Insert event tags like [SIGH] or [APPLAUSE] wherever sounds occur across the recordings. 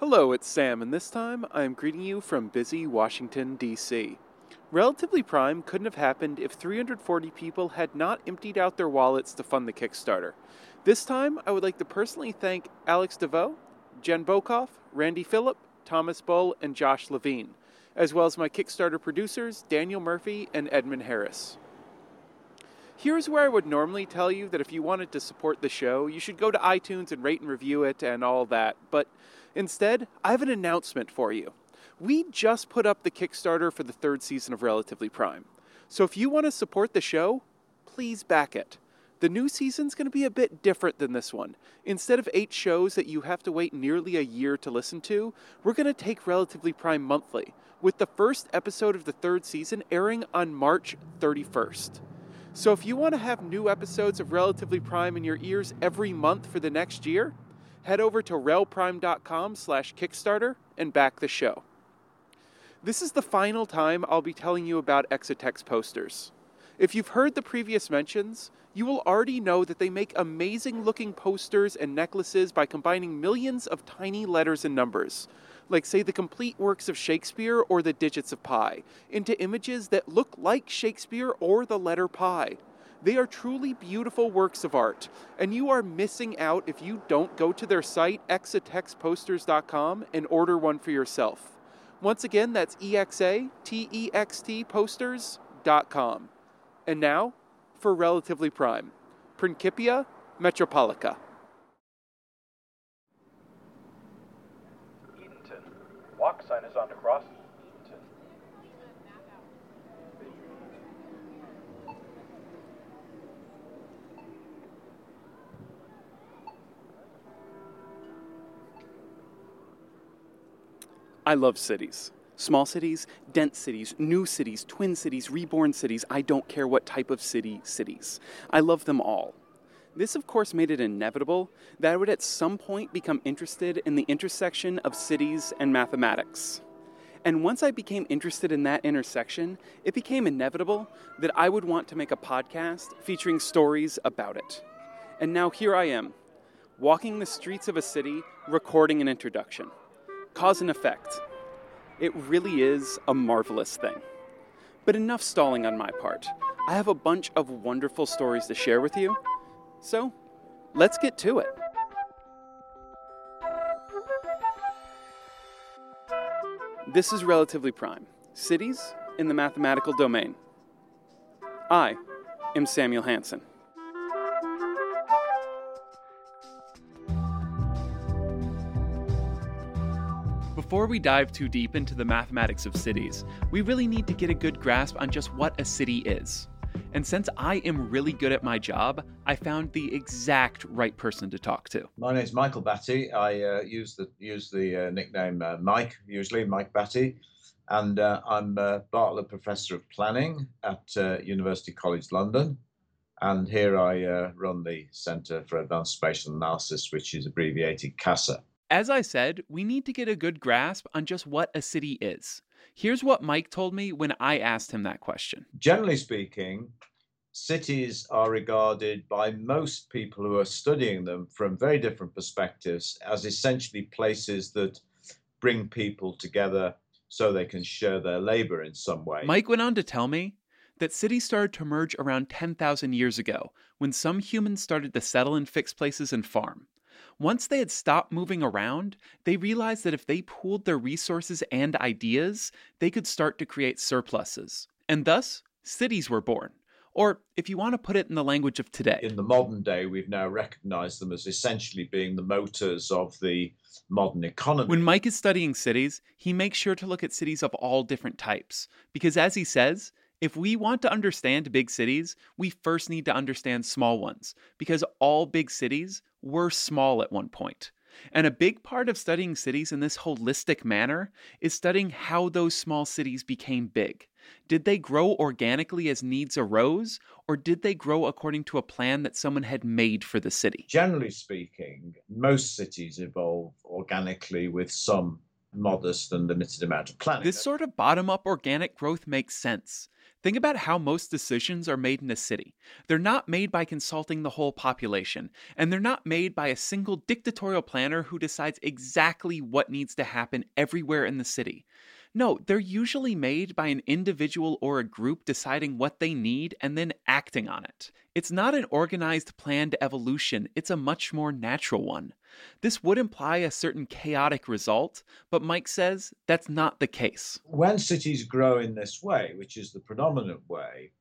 Hello, it's Sam, and this time I am greeting you from busy Washington, D.C. Relatively Prime couldn't have happened if 340 people had not emptied out their wallets to fund the Kickstarter. This time, I would like to personally thank Alex DeVoe, Jen Bokoff, Randy Phillip, Thomas Bull, and Josh Levine, as well as my Kickstarter producers, Daniel Murphy and Edmund Harris. Here's where I would normally tell you that if you wanted to support the show, you should go to iTunes and rate and review it and all that, but instead, I have an announcement for you. We just put up the Kickstarter for the third season of Relatively Prime. So if you want to support the show, please back it. The new season's going to be a bit different than this one. Instead of eight shows that you have to wait nearly a year to listen to, we're going to take Relatively Prime monthly, with the first episode of the third season airing on March 31st. So if you want to have new episodes of Relatively Prime in your ears every month for the next year, head over to relprime.com slash Kickstarter and back the show. This is the final time I'll be telling you about Exatext posters. If you've heard the previous mentions, you will already know that they make amazing looking posters and necklaces by combining millions of tiny letters and numbers, like, say, the complete works of Shakespeare or the digits of pi, into images that look like Shakespeare or the letter pi. They are truly beautiful works of art, and you are missing out if you don't go to their site, exatextposters.com, and order one for yourself. Once again, that's E-X-A-T-E-X-T posters.com. And now, for Relatively Prime, Principia Metropolica. Edenton. Walk sign is on the cross. I love cities. Small cities, dense cities, new cities, twin cities, reborn cities. I don't care what type of city, cities. I love them all. This, of course, made it inevitable that I would at some point become interested in the intersection of cities and mathematics. And once I became interested in that intersection, it became inevitable that I would want to make a podcast featuring stories about it. And now here I am, walking the streets of a city, recording an introduction. Cause and effect. It really is a marvelous thing. But enough stalling on my part. I have a bunch of wonderful stories to share with you. So, let's get to it. This is relatively prime cities in the mathematical domain. I am Samuel Hansen. Before we dive too deep into the mathematics of cities, we really need to get a good grasp on just what a city is. And since I am really good at my job, I found the exact right person to talk to. My name is Michael Batty. I uh, use the use the uh, nickname uh, Mike, usually Mike Batty, and uh, I'm Bartlett Professor of Planning at uh, University College London. And here I uh, run the Centre for Advanced Spatial Analysis, which is abbreviated CASA. As I said, we need to get a good grasp on just what a city is. Here's what Mike told me when I asked him that question. Generally speaking, cities are regarded by most people who are studying them from very different perspectives as essentially places that bring people together so they can share their labor in some way. Mike went on to tell me that cities started to emerge around 10,000 years ago when some humans started to settle in fixed places and farm. Once they had stopped moving around, they realized that if they pooled their resources and ideas, they could start to create surpluses. And thus, cities were born. Or, if you want to put it in the language of today, in the modern day, we've now recognized them as essentially being the motors of the modern economy. When Mike is studying cities, he makes sure to look at cities of all different types. Because as he says, if we want to understand big cities, we first need to understand small ones. Because all big cities were small at one point. And a big part of studying cities in this holistic manner is studying how those small cities became big. Did they grow organically as needs arose, or did they grow according to a plan that someone had made for the city? Generally speaking, most cities evolve organically with some modest and limited amount of planning. This sort of bottom up organic growth makes sense. Think about how most decisions are made in a city. They're not made by consulting the whole population, and they're not made by a single dictatorial planner who decides exactly what needs to happen everywhere in the city. No, they're usually made by an individual or a group deciding what they need and then acting on it. It's not an organized planned evolution, it's a much more natural one. This would imply a certain chaotic result, but Mike says that's not the case. When cities grow in this way, which is the predominant way,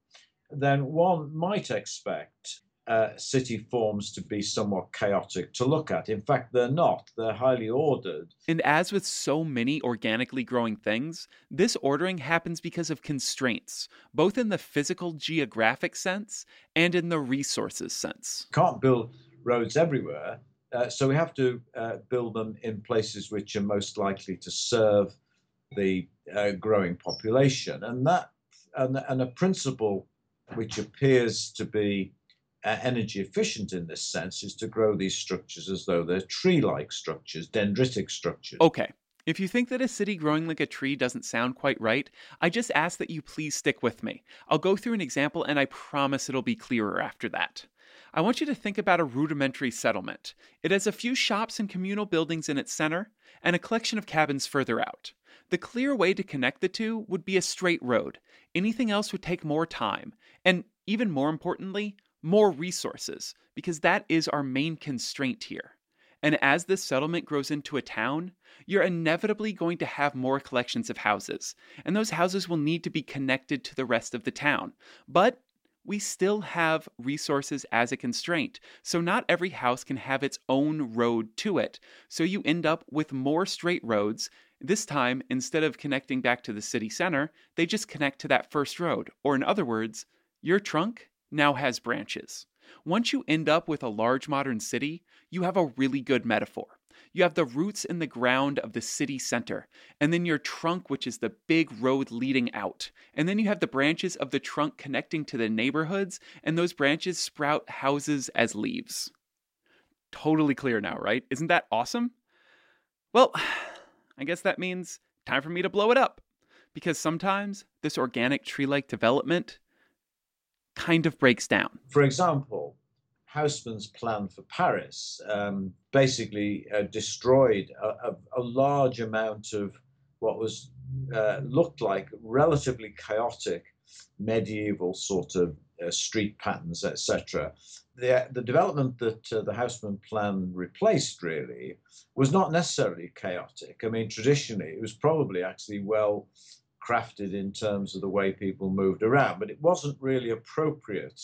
then one might expect uh, city forms to be somewhat chaotic to look at. In fact, they're not. They're highly ordered. And as with so many organically growing things, this ordering happens because of constraints, both in the physical geographic sense and in the resources sense. Can't build roads everywhere, uh, so we have to uh, build them in places which are most likely to serve the uh, growing population. And that and, and a principle which appears to be uh, energy efficient in this sense is to grow these structures as though they're tree like structures, dendritic structures. Okay. If you think that a city growing like a tree doesn't sound quite right, I just ask that you please stick with me. I'll go through an example and I promise it'll be clearer after that. I want you to think about a rudimentary settlement. It has a few shops and communal buildings in its center, and a collection of cabins further out. The clear way to connect the two would be a straight road. Anything else would take more time, and even more importantly, more resources, because that is our main constraint here. And as this settlement grows into a town, you're inevitably going to have more collections of houses, and those houses will need to be connected to the rest of the town. But we still have resources as a constraint, so not every house can have its own road to it. So you end up with more straight roads. This time, instead of connecting back to the city center, they just connect to that first road. Or, in other words, your trunk now has branches. Once you end up with a large modern city, you have a really good metaphor. You have the roots in the ground of the city center, and then your trunk, which is the big road leading out. And then you have the branches of the trunk connecting to the neighborhoods, and those branches sprout houses as leaves. Totally clear now, right? Isn't that awesome? Well, [SIGHS] I guess that means time for me to blow it up. Because sometimes this organic tree like development kind of breaks down. For example, Haussmann's plan for Paris um, basically uh, destroyed a, a, a, large amount of what was uh, looked like relatively chaotic medieval sort of uh, street patterns, etc. The, the development that uh, the Haussmann plan replaced really was not necessarily chaotic. I mean, traditionally, it was probably actually well crafted in terms of the way people moved around, but it wasn't really appropriate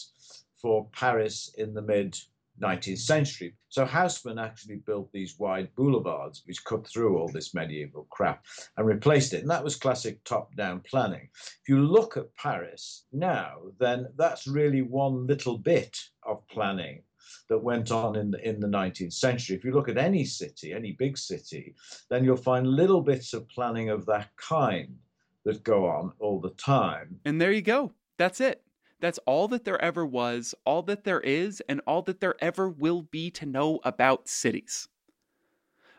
for Paris in the mid 19th century. So Haussmann actually built these wide boulevards which cut through all this medieval crap and replaced it. And that was classic top down planning. If you look at Paris now, then that's really one little bit of planning that went on in the, in the 19th century. If you look at any city, any big city, then you'll find little bits of planning of that kind that go on all the time. And there you go. That's it. That's all that there ever was, all that there is, and all that there ever will be to know about cities.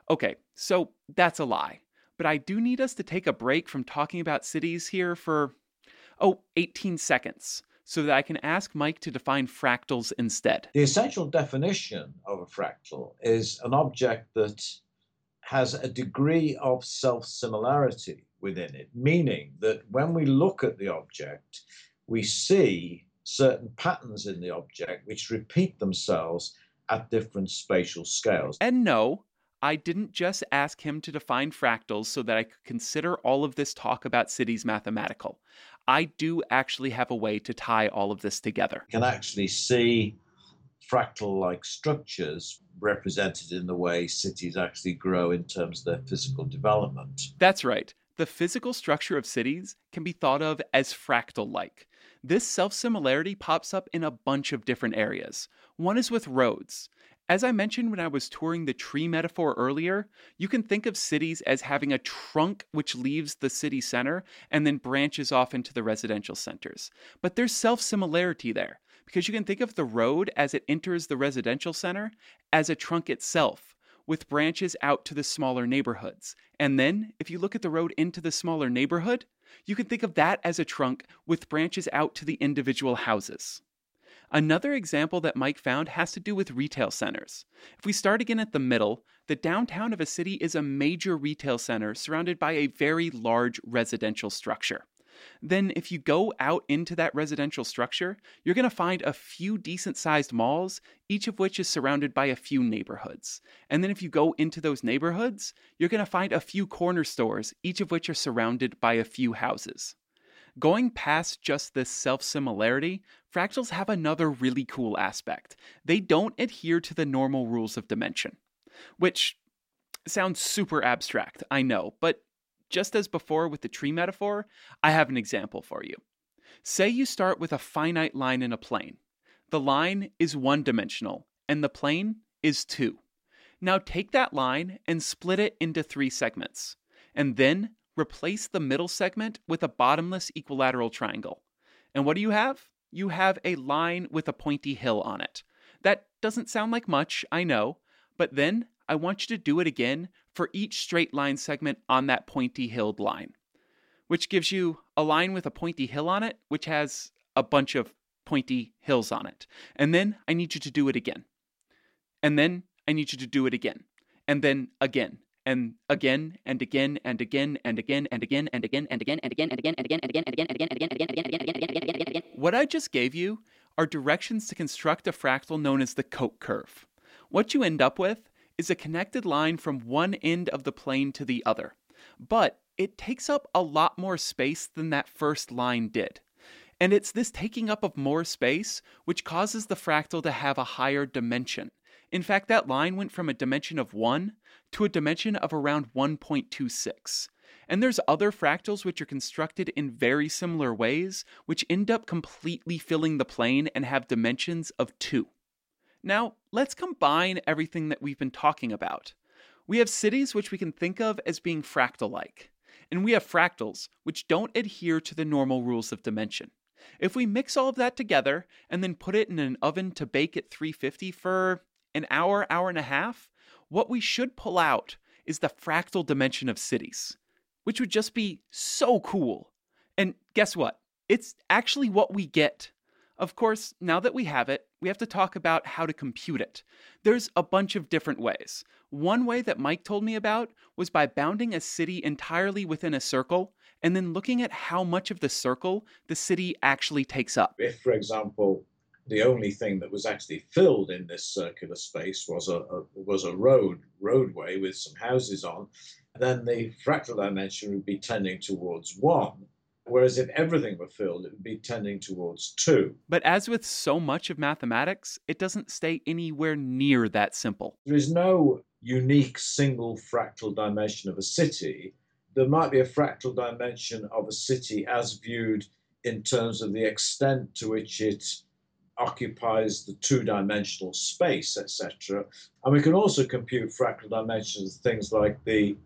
Okay, so that's a lie. But I do need us to take a break from talking about cities here for, oh, 18 seconds, so that I can ask Mike to define fractals instead. The essential definition of a fractal is an object that has a degree of self similarity within it, meaning that when we look at the object, we see certain patterns in the object which repeat themselves at different spatial scales. And no, I didn't just ask him to define fractals so that I could consider all of this talk about cities mathematical. I do actually have a way to tie all of this together. You can actually see fractal like structures represented in the way cities actually grow in terms of their physical development. That's right. The physical structure of cities can be thought of as fractal like. This self similarity pops up in a bunch of different areas. One is with roads. As I mentioned when I was touring the tree metaphor earlier, you can think of cities as having a trunk which leaves the city center and then branches off into the residential centers. But there's self similarity there because you can think of the road as it enters the residential center as a trunk itself with branches out to the smaller neighborhoods. And then, if you look at the road into the smaller neighborhood, you can think of that as a trunk with branches out to the individual houses. Another example that Mike found has to do with retail centers. If we start again at the middle, the downtown of a city is a major retail center surrounded by a very large residential structure. Then, if you go out into that residential structure, you're going to find a few decent sized malls, each of which is surrounded by a few neighborhoods. And then, if you go into those neighborhoods, you're going to find a few corner stores, each of which are surrounded by a few houses. Going past just this self similarity, fractals have another really cool aspect. They don't adhere to the normal rules of dimension, which sounds super abstract, I know, but just as before with the tree metaphor, I have an example for you. Say you start with a finite line in a plane. The line is one dimensional, and the plane is two. Now take that line and split it into three segments, and then replace the middle segment with a bottomless equilateral triangle. And what do you have? You have a line with a pointy hill on it. That doesn't sound like much, I know, but then I want you to do it again for each straight line segment on that pointy hilled line, which gives you a line with a pointy hill on it, which has a bunch of pointy hills on it. And then I need you to do it again. And then I need you to do it again. And then again. And again and again and again and again and again and again and again and again and again and again and again and again and again and again and again and again and again and again and again. What I just gave you are directions to construct a fractal known as the Koch curve. What you end up with is a connected line from one end of the plane to the other. But it takes up a lot more space than that first line did. And it's this taking up of more space which causes the fractal to have a higher dimension. In fact, that line went from a dimension of 1 to a dimension of around 1.26. And there's other fractals which are constructed in very similar ways, which end up completely filling the plane and have dimensions of 2. Now, let's combine everything that we've been talking about. We have cities which we can think of as being fractal like, and we have fractals which don't adhere to the normal rules of dimension. If we mix all of that together and then put it in an oven to bake at 350 for an hour, hour and a half, what we should pull out is the fractal dimension of cities, which would just be so cool. And guess what? It's actually what we get of course, now that we have it, we have to talk about how to compute it. There's a bunch of different ways. One way that Mike told me about was by bounding a city entirely within a circle and then looking at how much of the circle the city actually takes up. If, for example, the only thing that was actually filled in this circular space was a, a was a road roadway with some houses on, then the fractal dimension would be tending towards one Whereas if everything were filled, it would be tending towards two. But as with so much of mathematics, it doesn't stay anywhere near that simple. There is no unique single fractal dimension of a city. There might be a fractal dimension of a city as viewed in terms of the extent to which it occupies the two-dimensional space, etc. And we can also compute fractal dimensions, things like the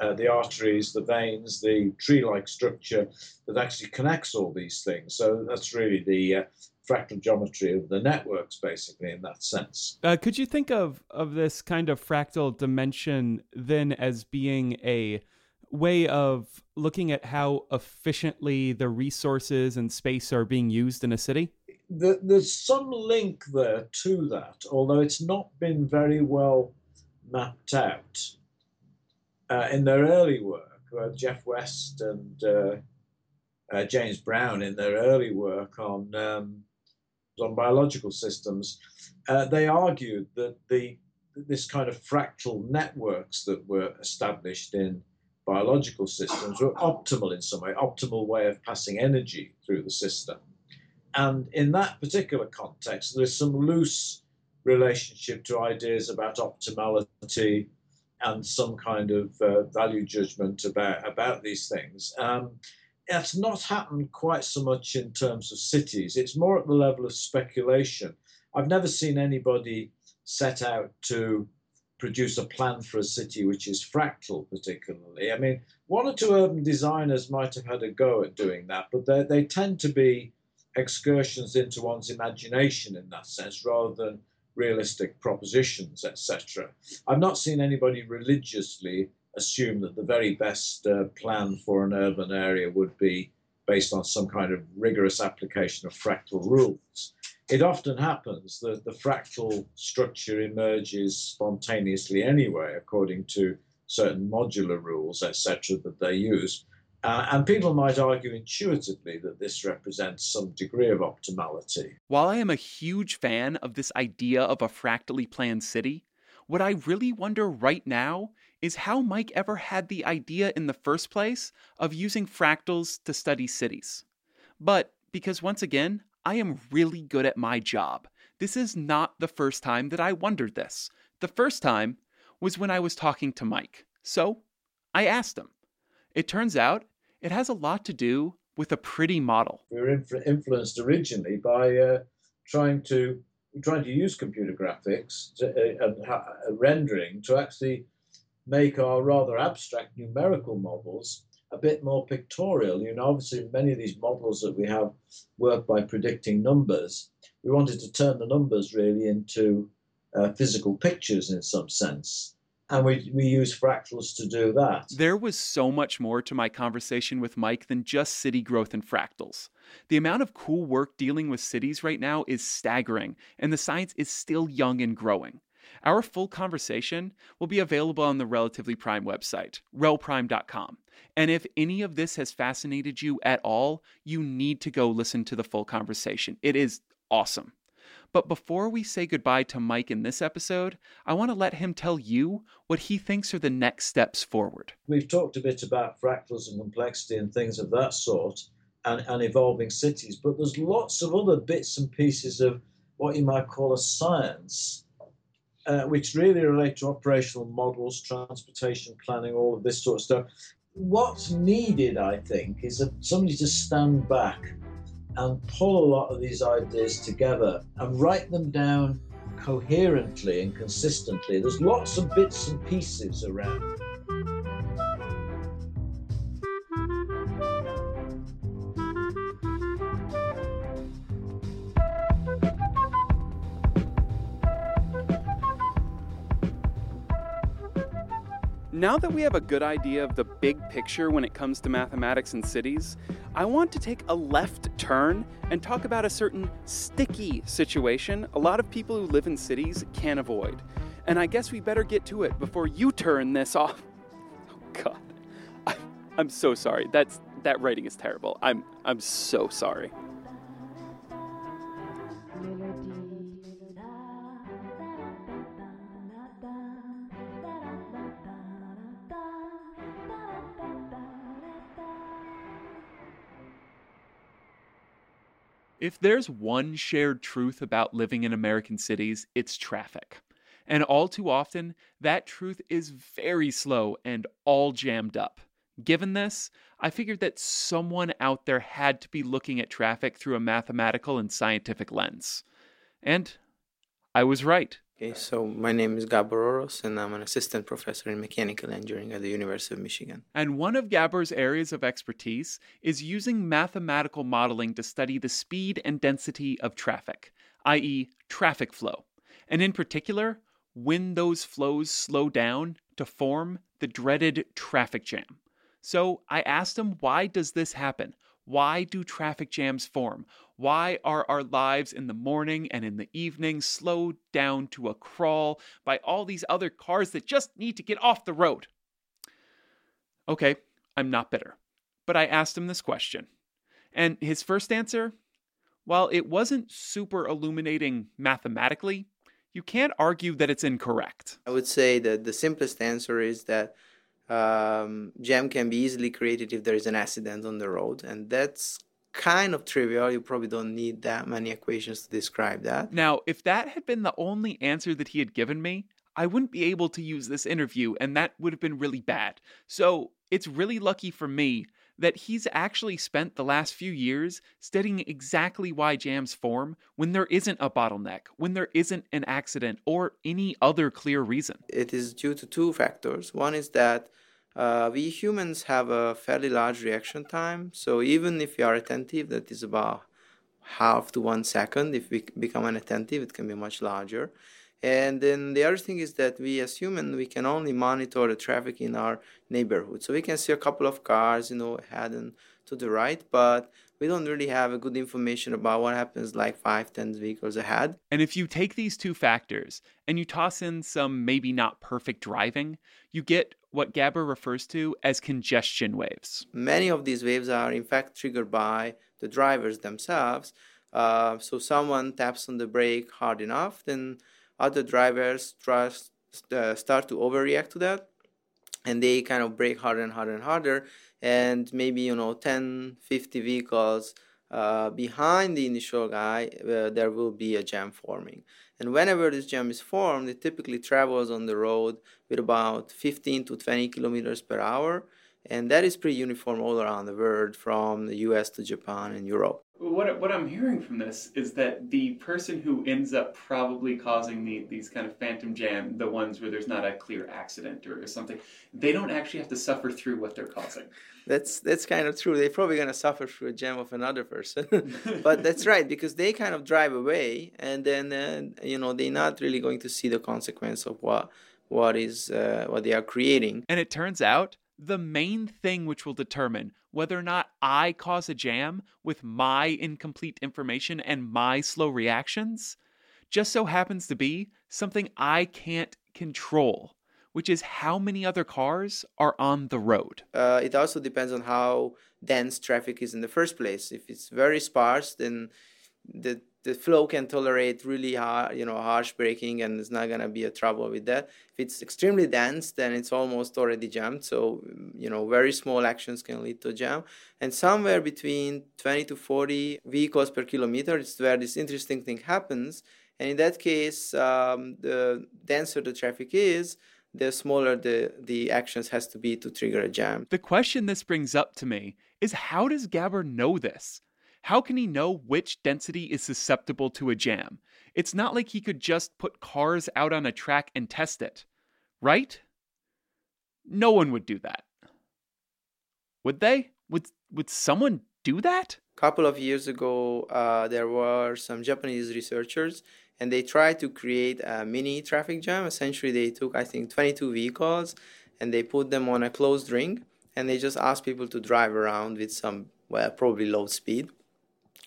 uh, the arteries, the veins, the tree-like structure that actually connects all these things. So that's really the uh, fractal geometry of the networks, basically, in that sense. Uh, could you think of of this kind of fractal dimension then as being a way of looking at how efficiently the resources and space are being used in a city? The, there's some link there to that, although it's not been very well mapped out uh, in their early work, uh, Jeff West and uh, uh, James Brown in their early work on um, on biological systems, uh, they argued that the this kind of fractal networks that were established in biological systems were optimal in some way, optimal way of passing energy through the system. And in that particular context, there's some loose relationship to ideas about optimality and some kind of uh, value judgment about about these things. Um, it's not happened quite so much in terms of cities. It's more at the level of speculation. I've never seen anybody set out to produce a plan for a city which is fractal, particularly. I mean, one or two urban designers might have had a go at doing that, but they, they tend to be excursions into one's imagination in that sense rather than realistic propositions, etc. I've not seen anybody religiously assume that the very best uh, plan for an urban area would be based on some kind of rigorous application of fractal rules. It often happens that the fractal structure emerges spontaneously anyway, according to certain modular rules, etc., that they use. Uh, and people might argue intuitively that this represents some degree of optimality. While I am a huge fan of this idea of a fractally planned city, what I really wonder right now is how Mike ever had the idea in the first place of using fractals to study cities. But because once again, I am really good at my job, this is not the first time that I wondered this. The first time was when I was talking to Mike. So I asked him. It turns out it has a lot to do with a pretty model. We were influenced originally by uh, trying to trying to use computer graphics to, uh, and uh, rendering to actually make our rather abstract numerical models a bit more pictorial. You know, obviously, many of these models that we have work by predicting numbers. We wanted to turn the numbers really into uh, physical pictures in some sense. And we, we use fractals to do that. There was so much more to my conversation with Mike than just city growth and fractals. The amount of cool work dealing with cities right now is staggering, and the science is still young and growing. Our full conversation will be available on the Relatively Prime website, relprime.com. And if any of this has fascinated you at all, you need to go listen to the full conversation. It is awesome. But before we say goodbye to Mike in this episode, I want to let him tell you what he thinks are the next steps forward. We've talked a bit about fractals and complexity and things of that sort and, and evolving cities, but there's lots of other bits and pieces of what you might call a science uh, which really relate to operational models, transportation planning, all of this sort of stuff. What's needed, I think, is a, somebody to stand back and pull a lot of these ideas together and write them down coherently and consistently. There's lots of bits and pieces around. Now that we have a good idea of the big picture when it comes to mathematics and cities, I want to take a left turn and talk about a certain sticky situation a lot of people who live in cities can't avoid. And I guess we better get to it before you turn this [LAUGHS] off. Oh god. I'm so sorry. That's that writing is terrible. I'm I'm so sorry. If there's one shared truth about living in American cities, it's traffic. And all too often, that truth is very slow and all jammed up. Given this, I figured that someone out there had to be looking at traffic through a mathematical and scientific lens. And I was right. Okay, so my name is Gabor Orosz, and I'm an assistant professor in mechanical engineering at the University of Michigan. And one of Gabor's areas of expertise is using mathematical modeling to study the speed and density of traffic, i.e., traffic flow. And in particular, when those flows slow down to form the dreaded traffic jam. So I asked him, why does this happen? Why do traffic jams form? Why are our lives in the morning and in the evening slowed down to a crawl by all these other cars that just need to get off the road? Okay, I'm not bitter, but I asked him this question. And his first answer, while it wasn't super illuminating mathematically, you can't argue that it's incorrect. I would say that the simplest answer is that um, jam can be easily created if there is an accident on the road, and that's kind of trivial. You probably don't need that many equations to describe that. Now, if that had been the only answer that he had given me, I wouldn't be able to use this interview, and that would have been really bad. So it's really lucky for me that he's actually spent the last few years studying exactly why jams form when there isn't a bottleneck, when there isn't an accident, or any other clear reason. It is due to two factors. One is that uh, we humans have a fairly large reaction time, so even if we are attentive, that is about half to one second. If we become inattentive, it can be much larger. And then the other thing is that we as humans, we can only monitor the traffic in our neighborhood. So we can see a couple of cars, you know, ahead and to the right, but we don't really have a good information about what happens like five, ten vehicles ahead. And if you take these two factors and you toss in some maybe not perfect driving, you get what Gabor refers to as congestion waves. Many of these waves are in fact triggered by the drivers themselves. Uh, so someone taps on the brake hard enough, then other drivers trust, uh, start to overreact to that and they kind of brake harder and harder and harder and maybe you know 10 50 vehicles uh, behind the initial guy uh, there will be a jam forming. And whenever this jam is formed it typically travels on the road with about 15 to 20 kilometers per hour and that is pretty uniform all around the world from the us to japan and europe what, what I'm hearing from this is that the person who ends up probably causing the, these kind of phantom jam, the ones where there's not a clear accident or, or something, they don't actually have to suffer through what they're causing. That's that's kind of true. They're probably gonna suffer through a jam of another person, [LAUGHS] but that's right because they kind of drive away, and then uh, you know they're not really going to see the consequence of what what is uh, what they are creating. And it turns out the main thing which will determine whether or not I cause a jam with my incomplete information and my slow reactions just so happens to be something I can't control, which is how many other cars are on the road. Uh, it also depends on how dense traffic is in the first place. If it's very sparse, then the the flow can tolerate really hard, you know, harsh braking, and it's not gonna be a trouble with that. If it's extremely dense, then it's almost already jammed. So, you know, very small actions can lead to jam. And somewhere between 20 to 40 vehicles per kilometer is where this interesting thing happens. And in that case, um, the denser the traffic is, the smaller the, the actions has to be to trigger a jam. The question this brings up to me is how does Gabor know this? How can he know which density is susceptible to a jam? It's not like he could just put cars out on a track and test it, right? No one would do that. Would they? Would would someone do that? A couple of years ago, uh, there were some Japanese researchers, and they tried to create a mini traffic jam. Essentially, they took I think 22 vehicles, and they put them on a closed ring, and they just asked people to drive around with some well probably low speed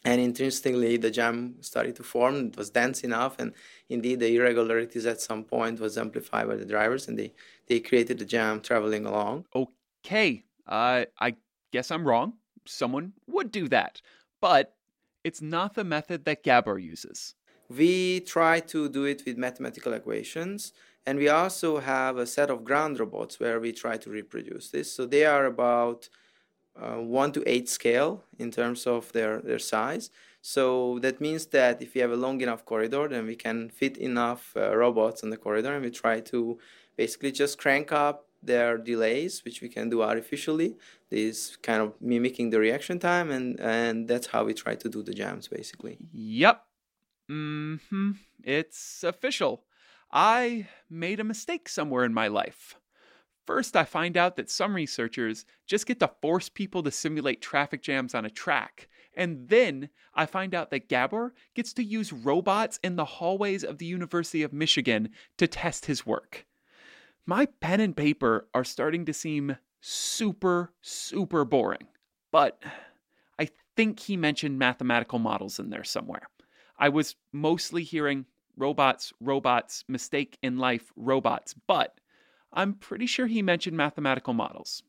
and interestingly the jam started to form. It was dense enough and indeed the irregularities at some point was amplified by the drivers and they they created the jam traveling along. Okay uh, i guess i'm wrong. Someone would do that. But it's not the method that gabor uses. We try to do it with mathematical equations and we also have a set of ground robots where we try to reproduce this. So they are about uh, 1 to 8 scale in terms of their, their size. So that means that if you have a long enough corridor, then we can fit enough uh, robots in the corridor and we try to basically just crank up their delays, which we can do artificially. This kind of mimicking the reaction time, and, and that's how we try to do the jams basically. Yep. Mm hmm. It's official. I made a mistake somewhere in my life. First, I find out that some researchers just get to force people to simulate traffic jams on a track. And then I find out that Gabor gets to use robots in the hallways of the University of Michigan to test his work. My pen and paper are starting to seem super, super boring. But I think he mentioned mathematical models in there somewhere. I was mostly hearing robots, robots, mistake in life, robots, but I'm pretty sure he mentioned mathematical models.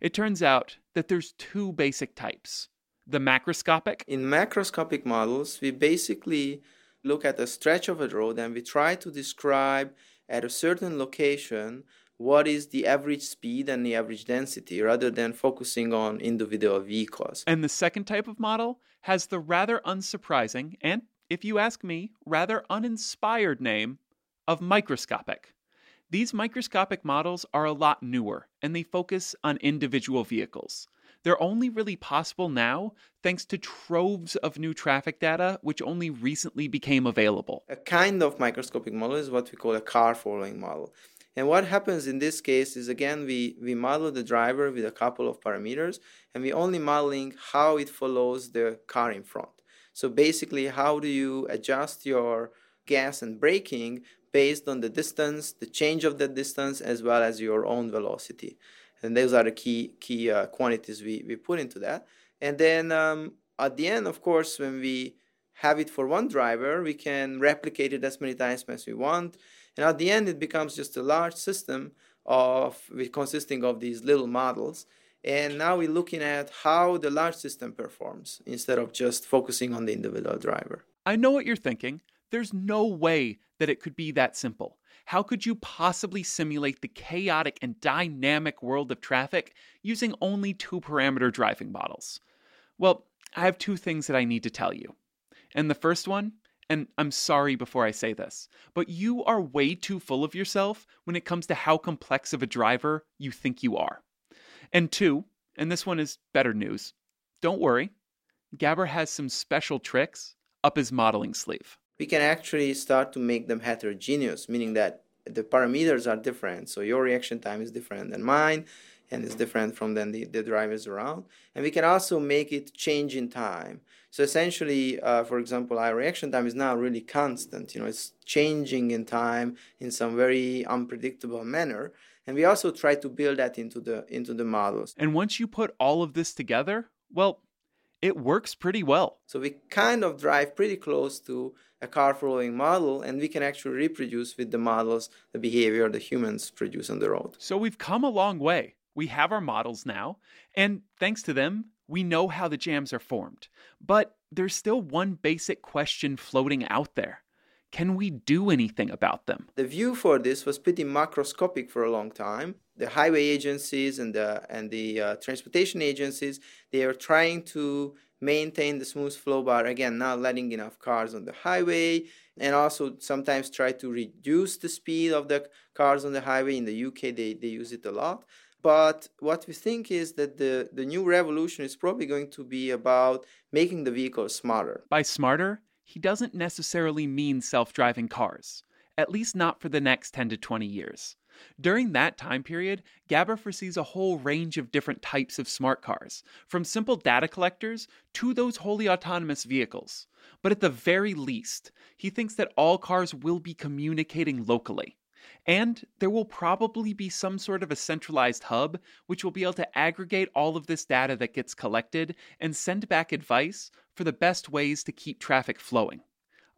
It turns out that there's two basic types. The macroscopic. In macroscopic models, we basically look at a stretch of a road and we try to describe at a certain location what is the average speed and the average density rather than focusing on individual vehicles. And the second type of model has the rather unsurprising and, if you ask me, rather uninspired name of microscopic. These microscopic models are a lot newer and they focus on individual vehicles. They're only really possible now thanks to troves of new traffic data which only recently became available. A kind of microscopic model is what we call a car following model. And what happens in this case is again we, we model the driver with a couple of parameters and we're only modeling how it follows the car in front. So basically, how do you adjust your gas and braking based on the distance, the change of the distance, as well as your own velocity? And those are the key key uh, quantities we, we put into that. And then um, at the end, of course, when we have it for one driver, we can replicate it as many times as we want. And at the end, it becomes just a large system of consisting of these little models. And now we're looking at how the large system performs instead of just focusing on the individual driver. I know what you're thinking. There's no way that it could be that simple. How could you possibly simulate the chaotic and dynamic world of traffic using only two parameter driving models? Well, I have two things that I need to tell you. And the first one, and I'm sorry before I say this, but you are way too full of yourself when it comes to how complex of a driver you think you are. And two, and this one is better news, don't worry, Gabor has some special tricks up his modeling sleeve. We can actually start to make them heterogeneous, meaning that the parameters are different. So your reaction time is different than mine, and it's different from then the, the drivers around. And we can also make it change in time. So essentially, uh, for example, our reaction time is now really constant. You know, it's changing in time in some very unpredictable manner. And we also try to build that into the into the models. And once you put all of this together, well, it works pretty well. So we kind of drive pretty close to a car following model, and we can actually reproduce with the models the behavior the humans produce on the road. So we've come a long way. We have our models now, and thanks to them, we know how the jams are formed. But there's still one basic question floating out there. Can we do anything about them? The view for this was pretty macroscopic for a long time. The highway agencies and the and the uh, transportation agencies they are trying to maintain the smooth flow by again not letting enough cars on the highway and also sometimes try to reduce the speed of the cars on the highway. In the UK, they, they use it a lot. But what we think is that the, the new revolution is probably going to be about making the vehicle smarter. By smarter, he doesn't necessarily mean self driving cars, at least not for the next 10 to 20 years. During that time period, Gabor foresees a whole range of different types of smart cars, from simple data collectors to those wholly autonomous vehicles. But at the very least, he thinks that all cars will be communicating locally. And there will probably be some sort of a centralized hub which will be able to aggregate all of this data that gets collected and send back advice for the best ways to keep traffic flowing.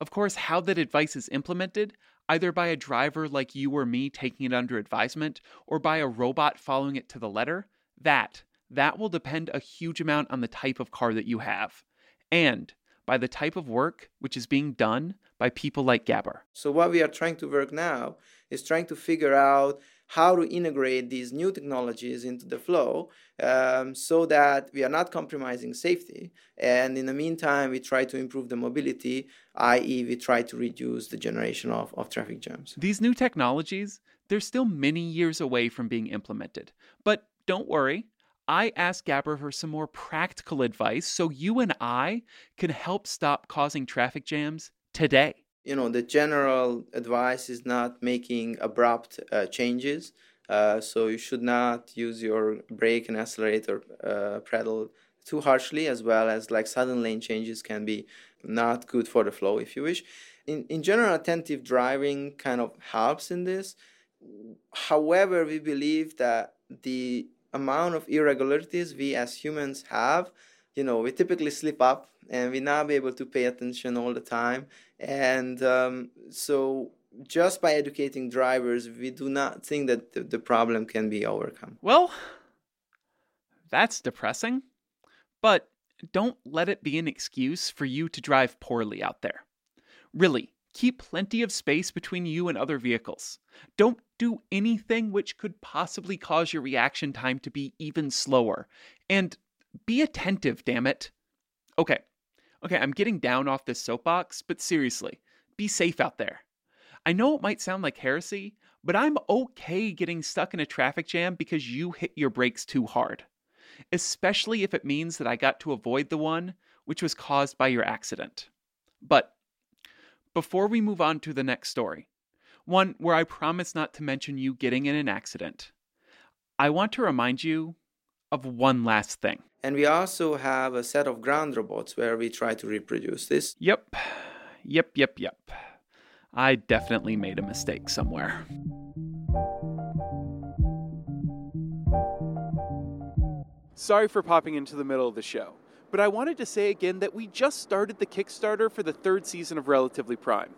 Of course, how that advice is implemented, either by a driver like you or me taking it under advisement or by a robot following it to the letter, that that will depend a huge amount on the type of car that you have. And by the type of work which is being done by people like Gabor. So, what we are trying to work now is trying to figure out how to integrate these new technologies into the flow um, so that we are not compromising safety. And in the meantime, we try to improve the mobility, i.e., we try to reduce the generation of, of traffic jams. These new technologies, they're still many years away from being implemented. But don't worry, I asked Gabor for some more practical advice so you and I can help stop causing traffic jams today. You know, the general advice is not making abrupt uh, changes. Uh, so you should not use your brake and accelerator uh, pedal too harshly, as well as like sudden lane changes can be not good for the flow, if you wish. In, in general, attentive driving kind of helps in this. However, we believe that the amount of irregularities we as humans have, you know, we typically slip up and we not be able to pay attention all the time. And um, so, just by educating drivers, we do not think that the, the problem can be overcome. Well, that's depressing. But don't let it be an excuse for you to drive poorly out there. Really, Keep plenty of space between you and other vehicles. Don't do anything which could possibly cause your reaction time to be even slower. And be attentive, damn it. Okay, okay, I'm getting down off this soapbox, but seriously, be safe out there. I know it might sound like heresy, but I'm okay getting stuck in a traffic jam because you hit your brakes too hard. Especially if it means that I got to avoid the one which was caused by your accident. But before we move on to the next story, one where I promise not to mention you getting in an accident, I want to remind you of one last thing. And we also have a set of ground robots where we try to reproduce this. Yep. Yep, yep, yep. I definitely made a mistake somewhere. Sorry for popping into the middle of the show, but I wanted to say again that we just started the Kickstarter for the third season of Relatively Prime.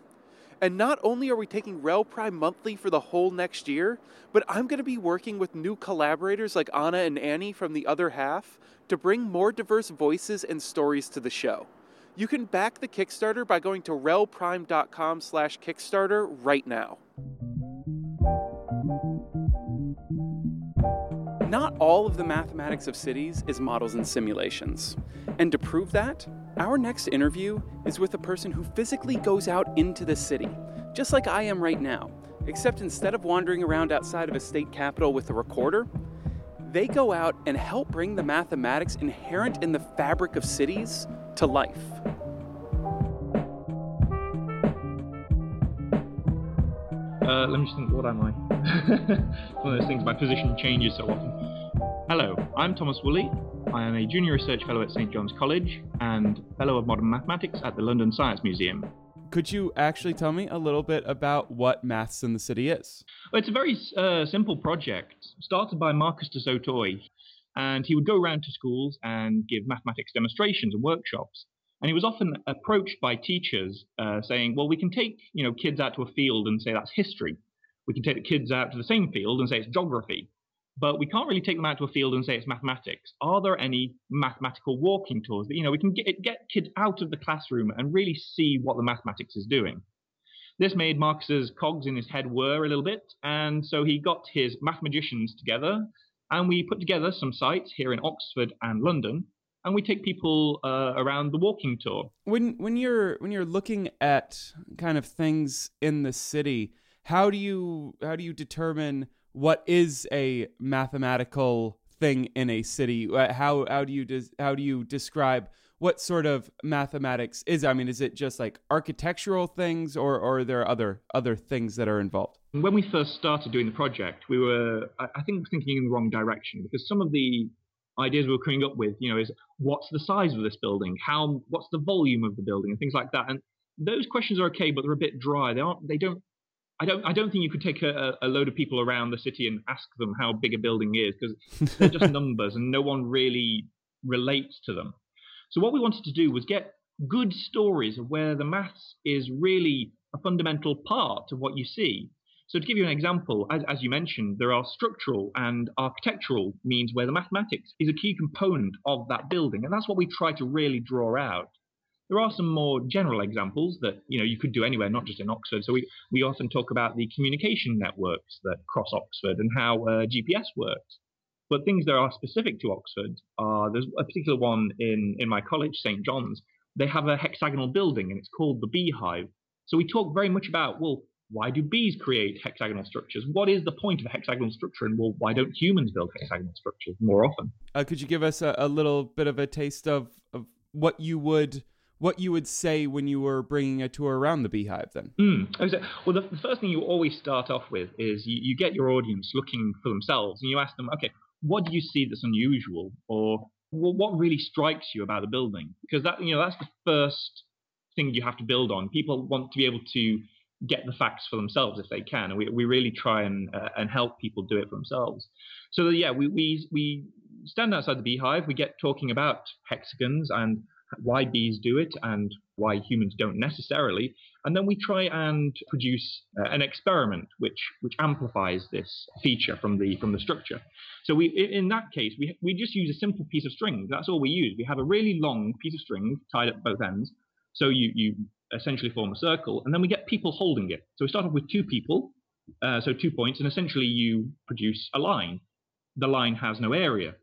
And not only are we taking Rel Prime monthly for the whole next year, but I'm going to be working with new collaborators like Anna and Annie from the other half to bring more diverse voices and stories to the show. You can back the Kickstarter by going to relprime.com slash Kickstarter right now. Not all of the mathematics of cities is models and simulations. And to prove that, our next interview is with a person who physically goes out into the city, just like I am right now, except instead of wandering around outside of a state capitol with a recorder, they go out and help bring the mathematics inherent in the fabric of cities to life. Uh, let me just think, what am I? [LAUGHS] One of those things, my position changes so often. Hello, I'm Thomas Woolley. I am a junior research fellow at St John's College and fellow of modern mathematics at the London Science Museum. Could you actually tell me a little bit about what Maths in the City is? Well, it's a very uh, simple project started by Marcus du Sautoy, and he would go around to schools and give mathematics demonstrations and workshops. And he was often approached by teachers uh, saying, well, we can take you know kids out to a field and say that's history. We can take the kids out to the same field and say it's geography. But we can't really take them out to a field and say it's mathematics. Are there any mathematical walking tours that you know we can get, get kids out of the classroom and really see what the mathematics is doing? This made Marcus's cogs in his head whir a little bit, and so he got his mathematicians together, and we put together some sites here in Oxford and London and we take people uh, around the walking tour. When when you're when you're looking at kind of things in the city, how do you how do you determine what is a mathematical thing in a city? Uh, how how do you des- how do you describe what sort of mathematics is? I mean, is it just like architectural things, or, or are there other other things that are involved? When we first started doing the project, we were I think thinking in the wrong direction because some of the ideas we were coming up with, you know, is what's the size of this building? How what's the volume of the building and things like that. And those questions are okay, but they're a bit dry. They aren't. They don't. I don't. I don't think you could take a, a load of people around the city and ask them how big a building is because [LAUGHS] they're just numbers and no one really relates to them. So what we wanted to do was get good stories of where the maths is really a fundamental part of what you see. So to give you an example, as, as, you mentioned, there are structural and architectural means where the mathematics is a key component of that building, and that's what we try to really draw out. There are some more general examples that you know you could do anywhere, not just in Oxford. So we, we often talk about the communication networks that cross Oxford and how uh, GPS works. But things that are specific to Oxford are there's a particular one in in my college, St John's. They have a hexagonal building and it's called the Beehive. So we talk very much about well, why do bees create hexagonal structures? What is the point of a hexagonal structure? And well, why don't humans build hexagonal structures more often? Uh, could you give us a, a, little bit of a taste of, of what you would what you would say when you were bringing a tour around the beehive then? Mm. Well, the, first thing you always start off with is you, you get your audience looking for themselves and you ask them, okay, what do you see that's unusual? Or well, what really strikes you about the building? Because that, you know, that's the first thing you have to build on. People want to be able to get the facts for themselves if they can. And we, we really try and uh, and help people do it for themselves. So yeah, we, we we stand outside the beehive. We get talking about hexagons and why bees do it and why humans don't necessarily. And then we try and produce uh, an experiment which which amplifies this feature from the from the structure. So we in that case we we just use a simple piece of string. That's all we use. We have a really long piece of string tied at both ends. So you you essentially form a circle, and then we get people holding it. So we start off with two people, uh, so two points, and essentially you produce a line. The line has no area.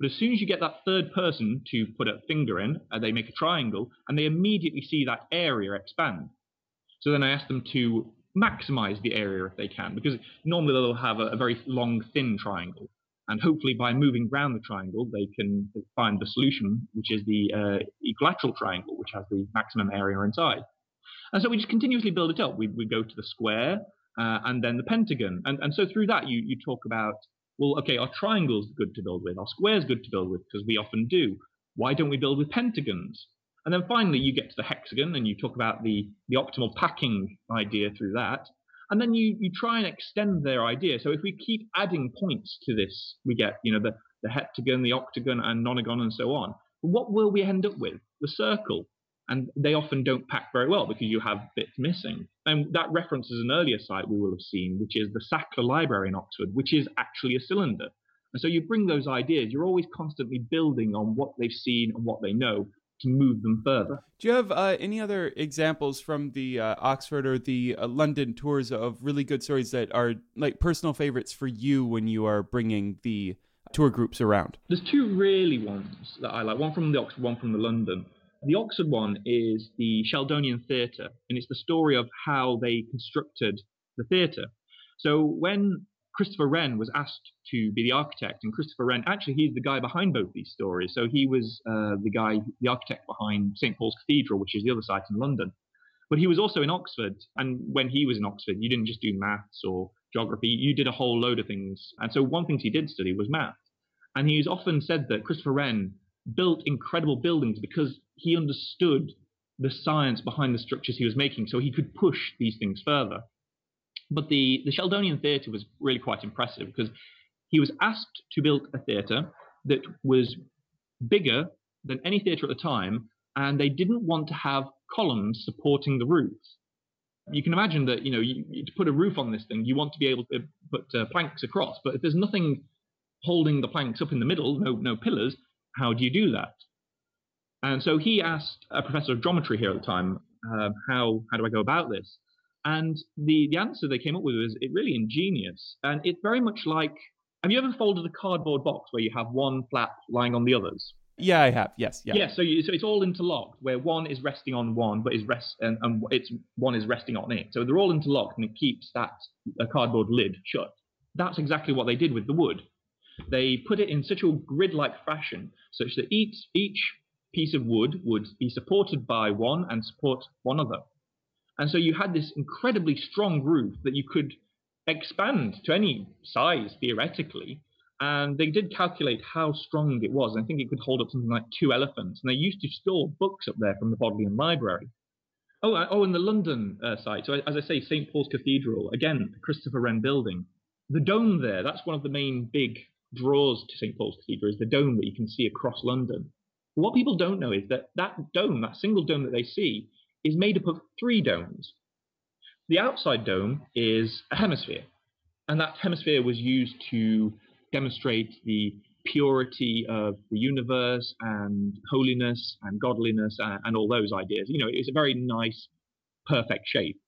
But as soon as you get that third person to put a finger in, uh, they make a triangle, and they immediately see that area expand. So then I ask them to maximize the area if they can, because normally they'll have a, a very long, thin triangle. And hopefully, by moving around the triangle, they can find the solution, which is the uh, equilateral triangle, which has the maximum area inside. And so we just continuously build it up. We, we go to the square uh, and then the pentagon. And, and so through that, you, you talk about well, okay, are triangles good to build with? Are squares good to build with? Because we often do. Why don't we build with pentagons? And then finally, you get to the hexagon and you talk about the, the optimal packing idea through that. And then you, you try and extend their idea. So if we keep adding points to this, we get, you know, the, the heptagon, the octagon, and nonagon, and so on. But what will we end up with? The circle. And they often don't pack very well because you have bits missing. And that references an earlier site we will have seen, which is the Sackler Library in Oxford, which is actually a cylinder. And so you bring those ideas, you're always constantly building on what they've seen and what they know to move them further. Do you have uh, any other examples from the uh, Oxford or the uh, London tours of really good stories that are like personal favorites for you when you are bringing the tour groups around? There's two really ones that I like. One from the Oxford, one from the London. The Oxford one is the Sheldonian Theatre, and it's the story of how they constructed the theatre. So when Christopher Wren was asked to be the architect, and Christopher Wren, actually, he's the guy behind both these stories. So he was uh, the guy, the architect behind St Paul's Cathedral, which is the other site in London. But he was also in Oxford, and when he was in Oxford, you didn't just do maths or geography, you did a whole load of things. And so one thing he did study was math. And he's often said that Christopher Wren built incredible buildings because he understood the science behind the structures he was making, so he could push these things further. But the, the Sheldonian Theatre was really quite impressive because he was asked to build a theatre that was bigger than any theatre at the time, and they didn't want to have columns supporting the roofs. You can imagine that you know you, you, to put a roof on this thing, you want to be able to put uh, planks across, but if there's nothing holding the planks up in the middle, no no pillars, how do you do that? And so he asked a professor of geometry here at the time, uh, how how do I go about this? And the, the answer they came up with was it really ingenious. And it's very much like have you ever folded a cardboard box where you have one flap lying on the others? Yeah, I have. Yes. Yeah. Yeah. So, you, so it's all interlocked, where one is resting on one, but is rest and, and it's one is resting on it. So they're all interlocked, and it keeps that a cardboard lid shut. That's exactly what they did with the wood. They put it in such a grid-like fashion, such that each each piece of wood would be supported by one and support one other. And so you had this incredibly strong roof that you could expand to any size theoretically. And they did calculate how strong it was. I think it could hold up something like two elephants. And they used to store books up there from the Bodleian Library. Oh, uh, oh, and the London uh, site. So as I say, St Paul's Cathedral, again, the Christopher Wren building. The dome there, that's one of the main big draws to St Paul's Cathedral, is the dome that you can see across London. What people don't know is that that dome, that single dome that they see, is made up of three domes. The outside dome is a hemisphere, and that hemisphere was used to demonstrate the purity of the universe and holiness and godliness and, and all those ideas. You know, it's a very nice, perfect shape.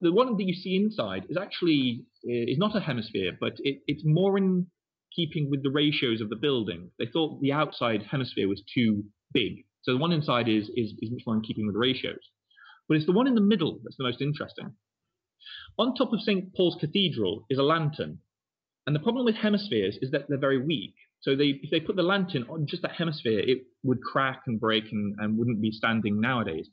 The one that you see inside is actually is not a hemisphere, but it, it's more in keeping with the ratios of the building. They thought the outside hemisphere was too big, so the one inside is is, is much more in keeping with the ratios. But it's the one in the middle that's the most interesting. On top of St. Paul's Cathedral is a lantern. And the problem with hemispheres is that they're very weak. So they, if they put the lantern on just that hemisphere, it would crack and break and, and wouldn't be standing nowadays.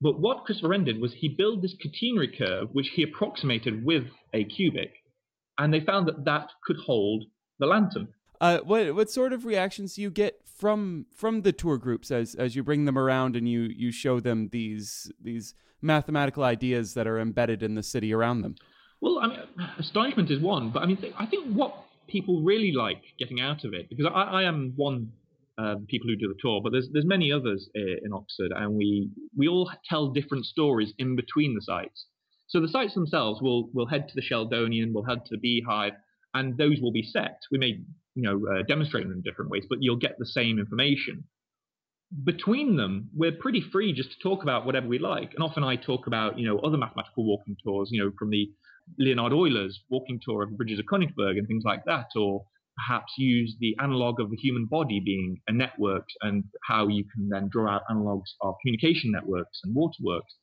But what Christopher Wren did was he built this catenary curve, which he approximated with a cubic, and they found that that could hold the lantern. Uh, what what sort of reactions do you get from from the tour groups as as you bring them around and you you show them these these mathematical ideas that are embedded in the city around them? Well, I mean, astonishment is one, but I mean, I think what people really like getting out of it, because I, I am one uh, people who do the tour, but there's there's many others uh, in Oxford, and we we all tell different stories in between the sites. So the sites themselves will will head to the Sheldonian, will head to the Beehive, and those will be set. We may you know, uh, demonstrate them in different ways, but you'll get the same information. Between them, we're pretty free just to talk about whatever we like. And often I talk about, you know, other mathematical walking tours, you know, from the Leonhard Euler's walking tour of the bridges of Königsberg and things like that, or perhaps use the analog of the human body being a network and how you can then draw out analogs of communication networks and waterworks.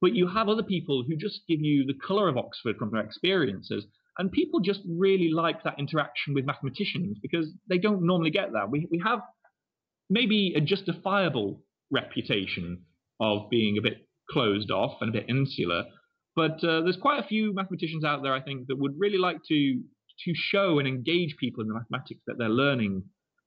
But you have other people who just give you the color of Oxford from their experiences and people just really like that interaction with mathematicians because they don't normally get that. We, we have maybe a justifiable reputation of being a bit closed off and a bit insular, but uh, there's quite a few mathematicians out there, I think, that would really like to to show and engage people in the mathematics that they're learning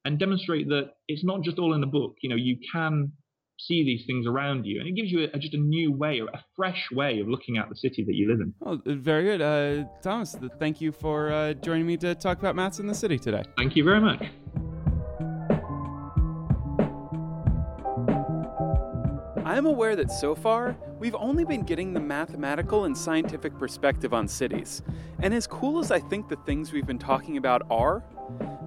and demonstrate that it's not just all in the book. You know, you can see these things around you, and it gives you a, just a new way, a fresh way of looking at the city that you live in. Oh, very good, uh, Thomas. Thank you for uh, joining me to talk about maths in the city today. Thank you very much. I'm aware that so far, we've only been getting the mathematical and scientific perspective on cities. And as cool as I think the things we've been talking about are,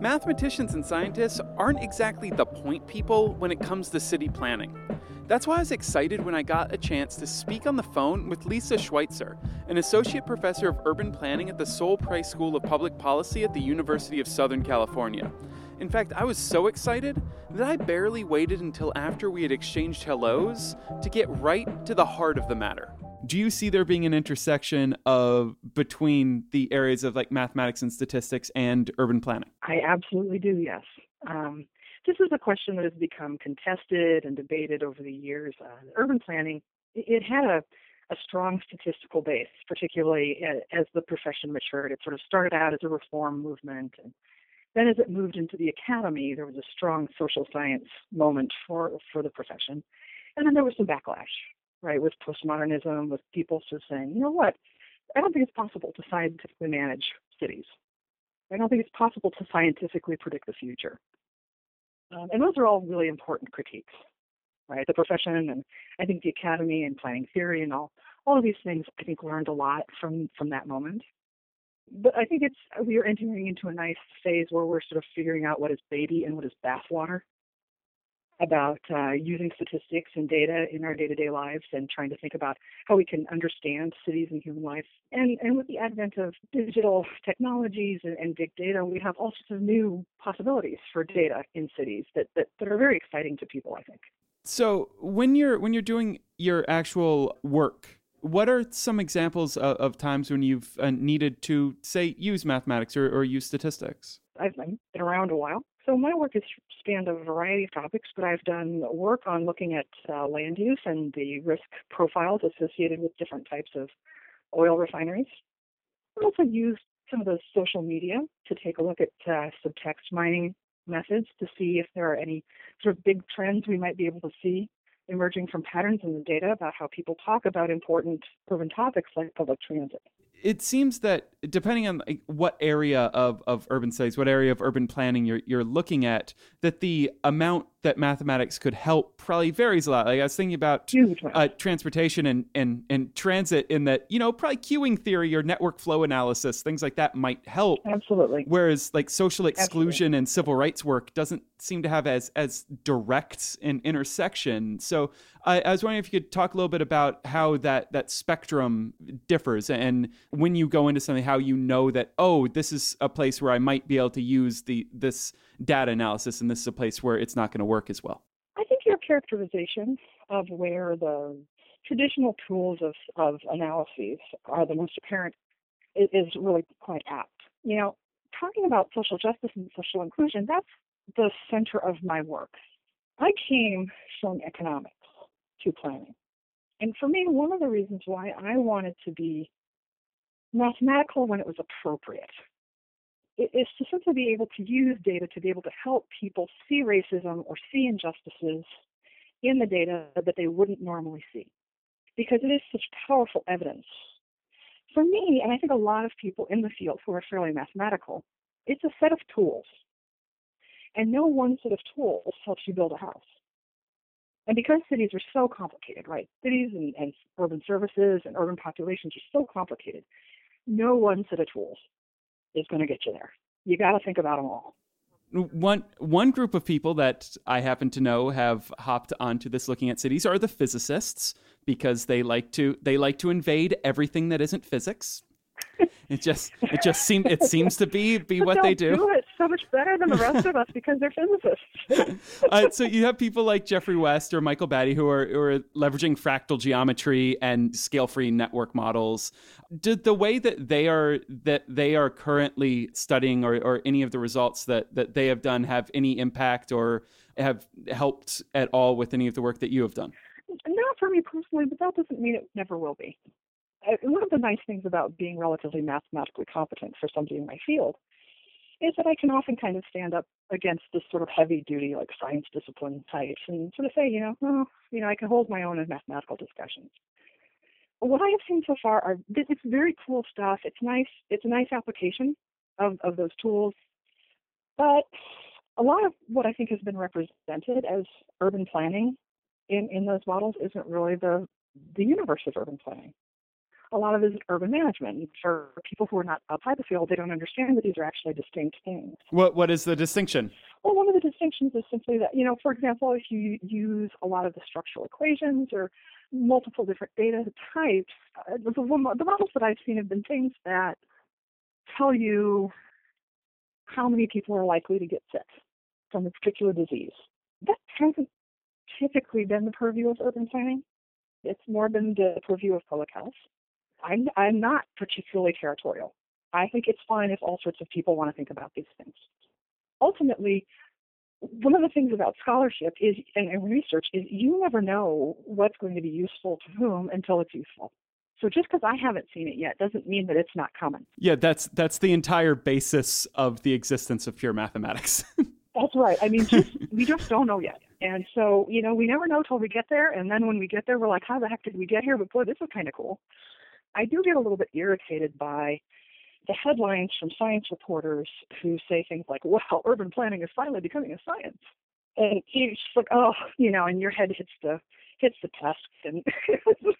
mathematicians and scientists aren't exactly the point people when it comes to city planning. That's why I was excited when I got a chance to speak on the phone with Lisa Schweitzer, an associate professor of urban planning at the Sol Price School of Public Policy at the University of Southern California. In fact, I was so excited that I barely waited until after we had exchanged hellos to get right to the heart of the matter. Do you see there being an intersection of between the areas of like mathematics and statistics and urban planning? I absolutely do, yes. Um, this is a question that has become contested and debated over the years. Uh, urban planning, it had a, a strong statistical base, particularly as the profession matured. It sort of started out as a reform movement and then, as it moved into the academy, there was a strong social science moment for, for the profession. And then there was some backlash, right, with postmodernism, with people just saying, you know what, I don't think it's possible to scientifically manage cities. I don't think it's possible to scientifically predict the future. Um, and those are all really important critiques, right? The profession and I think the academy and planning theory and all all of these things I think learned a lot from from that moment but I think it's we are entering into a nice phase where we're sort of figuring out what is baby and what is bathwater about uh, using statistics and data in our day-to-day lives and trying to think about how we can understand cities and human life. And, and with the advent of digital technologies and, and big data, we have all sorts of new possibilities for data in cities that, that, that are very exciting to people, I think. So when you're when you're doing your actual work what are some examples of, of times when you've uh, needed to, say, use mathematics or, or use statistics? I've been around a while. So my work has spanned a variety of topics, but I've done work on looking at uh, land use and the risk profiles associated with different types of oil refineries. I've also used some of the social media to take a look at uh, subtext mining methods to see if there are any sort of big trends we might be able to see emerging from patterns in the data about how people talk about important urban topics like public transit it seems that depending on what area of, of urban studies, what area of urban planning you're, you're looking at, that the amount that mathematics could help probably varies a lot. Like I was thinking about uh, transportation and, and, and transit in that, you know, probably queuing theory or network flow analysis, things like that might help. Absolutely. Whereas like social exclusion Absolutely. and civil rights work doesn't seem to have as, as direct an intersection. So I, I was wondering if you could talk a little bit about how that, that spectrum differs and when you go into something, how you know that, oh, this is a place where I might be able to use the, this data analysis and this is a place where it's not going to work as well? I think your characterization of where the traditional tools of, of analyses are the most apparent is really quite apt. You know, talking about social justice and social inclusion, that's the center of my work. I came from economics to planning. And for me, one of the reasons why I wanted to be mathematical when it was appropriate is to simply be able to use data to be able to help people see racism or see injustices in the data that they wouldn't normally see because it is such powerful evidence. For me, and I think a lot of people in the field who are fairly mathematical, it's a set of tools. And no one set of tools helps you build a house. And because cities are so complicated, right? Cities and, and urban services and urban populations are so complicated, no one set of tools is going to get you there. You got to think about them all. One one group of people that I happen to know have hopped onto this looking at cities are the physicists because they like to they like to invade everything that isn't physics. It just it just seems it seems to be be what they do. do so much better than the rest of us [LAUGHS] because they're physicists. [LAUGHS] uh, so you have people like Geoffrey West or Michael Batty who are, who are leveraging fractal geometry and scale-free network models. Did the way that they are that they are currently studying or, or any of the results that that they have done have any impact or have helped at all with any of the work that you have done? Not for me personally, but that doesn't mean it never will be. one of the nice things about being relatively mathematically competent for somebody in my field is that I can often kind of stand up against this sort of heavy duty, like science discipline types and sort of say, you know, well, you know, I can hold my own in mathematical discussions. What I have seen so far are it's very cool stuff. It's nice. It's a nice application of, of those tools. But a lot of what I think has been represented as urban planning in, in those models isn't really the the universe of urban planning a lot of it is urban management. For people who are not outside the field, they don't understand that these are actually distinct things. What What is the distinction? Well, one of the distinctions is simply that, you know, for example, if you use a lot of the structural equations or multiple different data types, uh, the, the models that I've seen have been things that tell you how many people are likely to get sick from a particular disease. That hasn't typically been the purview of urban planning. It's more been the purview of public health. I'm, I'm not particularly territorial. I think it's fine if all sorts of people want to think about these things. Ultimately, one of the things about scholarship is and, and research is you never know what's going to be useful to whom until it's useful. So just because I haven't seen it yet doesn't mean that it's not coming. Yeah, that's that's the entire basis of the existence of pure mathematics. [LAUGHS] that's right. I mean, just, we just don't know yet. And so, you know, we never know till we get there. And then when we get there, we're like, how the heck did we get here? But boy, this is kind of cool. I do get a little bit irritated by the headlines from science reporters who say things like, "Well, [LAUGHS] urban planning is finally becoming a science," and it's just like, "Oh, you know," and your head hits the hits the desk, and [LAUGHS]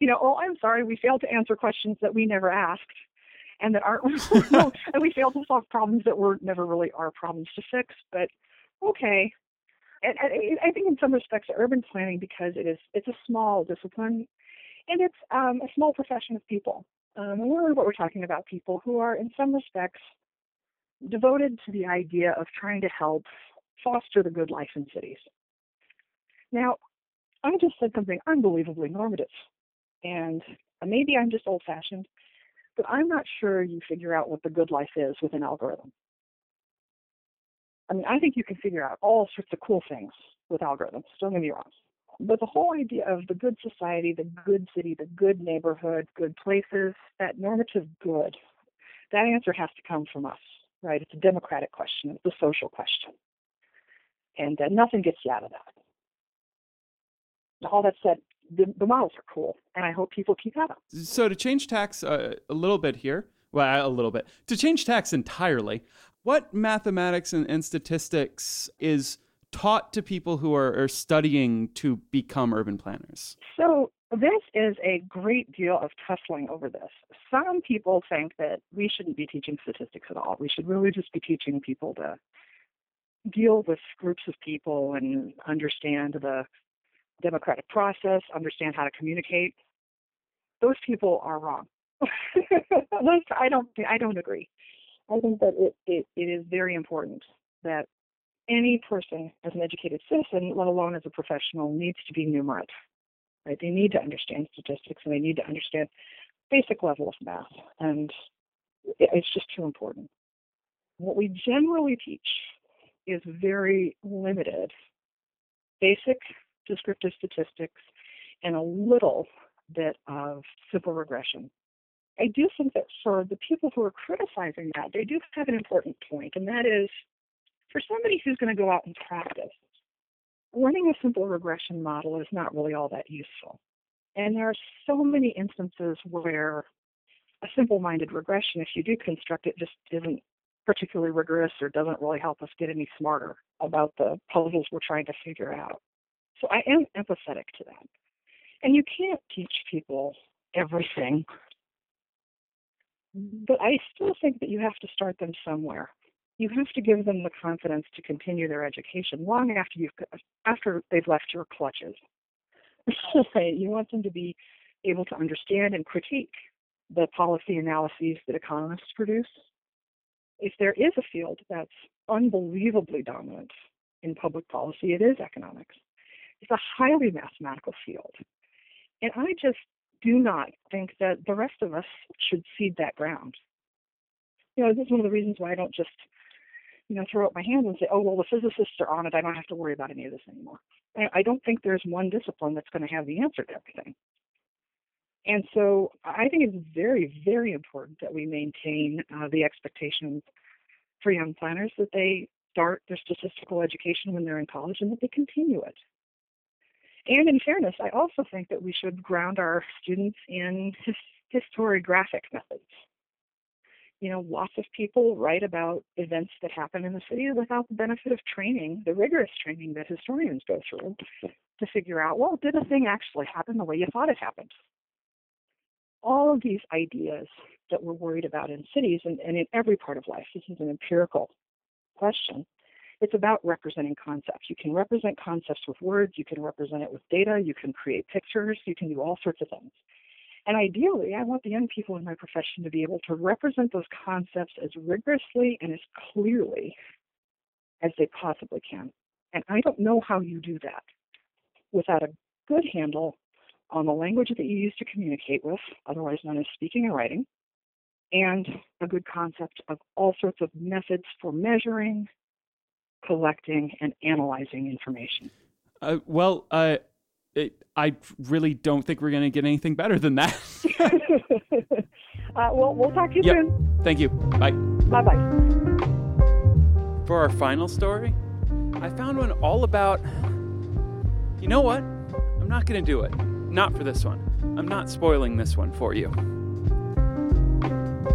you know, "Oh, I'm sorry, we failed to answer questions that we never asked." And that aren't, [LAUGHS] and we failed to solve problems that were never really our problems to fix. But okay, and, and I think in some respects, urban planning, because it is it's a small discipline, and it's um, a small profession of people. Um, and really what we're talking about people who are, in some respects, devoted to the idea of trying to help foster the good life in cities. Now, I just said something unbelievably normative, and maybe I'm just old fashioned, but I'm not sure you figure out what the good life is with an algorithm. I mean, I think you can figure out all sorts of cool things with algorithms, don't get me wrong. But the whole idea of the good society, the good city, the good neighborhood, good places, that normative good, that answer has to come from us, right? It's a democratic question, it's a social question. And uh, nothing gets you out of that. All that said, the, the, models are cool, and I hope people keep at them. So, to change tax uh, a little bit here, well, a little bit, to change tax entirely, what mathematics and, and statistics is taught to people who are, are studying to become urban planners? So this is a great deal of tussling over this. Some people think that we shouldn't be teaching statistics at all. We should really just be teaching people to deal with groups of people and understand the democratic process, understand how to communicate. Those people are wrong. [LAUGHS] I don't I don't agree. I think that it, it, it is very important that any person as an educated citizen, let alone as a professional, needs to be numerate. Right? They need to understand statistics and they need to understand basic level of math. And it's just too important. What we generally teach is very limited basic descriptive statistics and a little bit of simple regression. I do think that for the people who are criticizing that, they do have an important point, and that is for somebody who's going to go out and practice, running a simple regression model is not really all that useful. And there are so many instances where a simple minded regression, if you do construct it, just isn't particularly rigorous or doesn't really help us get any smarter about the puzzles we're trying to figure out. So I am empathetic to that. And you can't teach people everything, but I still think that you have to start them somewhere you have to give them the confidence to continue their education long after you've after they've left your clutches. [LAUGHS] you want them to be able to understand and critique the policy analyses that economists produce. If there is a field that's unbelievably dominant in public policy, it is economics. It's a highly mathematical field. And I just do not think that the rest of us should cede that ground. You know, this is one of the reasons why I don't just you know, throw up my hands and say, oh, well, the physicists are on it. I don't have to worry about any of this anymore. I don't think there's one discipline that's going to have the answer to everything. And so I think it's very, very important that we maintain uh, the expectations for young planners that they start their statistical education when they're in college and that they continue it. And in fairness, I also think that we should ground our students in his, historiographic methods. You know, lots of people write about events that happen in the city without the benefit of training, the rigorous training that historians go through to figure out, well, did a thing actually happen the way you thought it happened? All of these ideas that we're worried about in cities and, and in every part of life, this is an empirical question. It's about representing concepts. You can represent concepts with words, you can represent it with data, you can create pictures, you can do all sorts of things. And ideally, I want the young people in my profession to be able to represent those concepts as rigorously and as clearly as they possibly can. And I don't know how you do that without a good handle on the language that you use to communicate with, otherwise known as speaking and writing, and a good concept of all sorts of methods for measuring, collecting, and analyzing information. Uh, well, uh, it, I really don't think we're going to get anything better than that. [LAUGHS] [LAUGHS] uh, well, we'll talk to you yep. soon. Thank you. Bye. Bye bye. For our final story, I found one all about. You know what? I'm not going to do it. Not for this one. I'm not spoiling this one for you.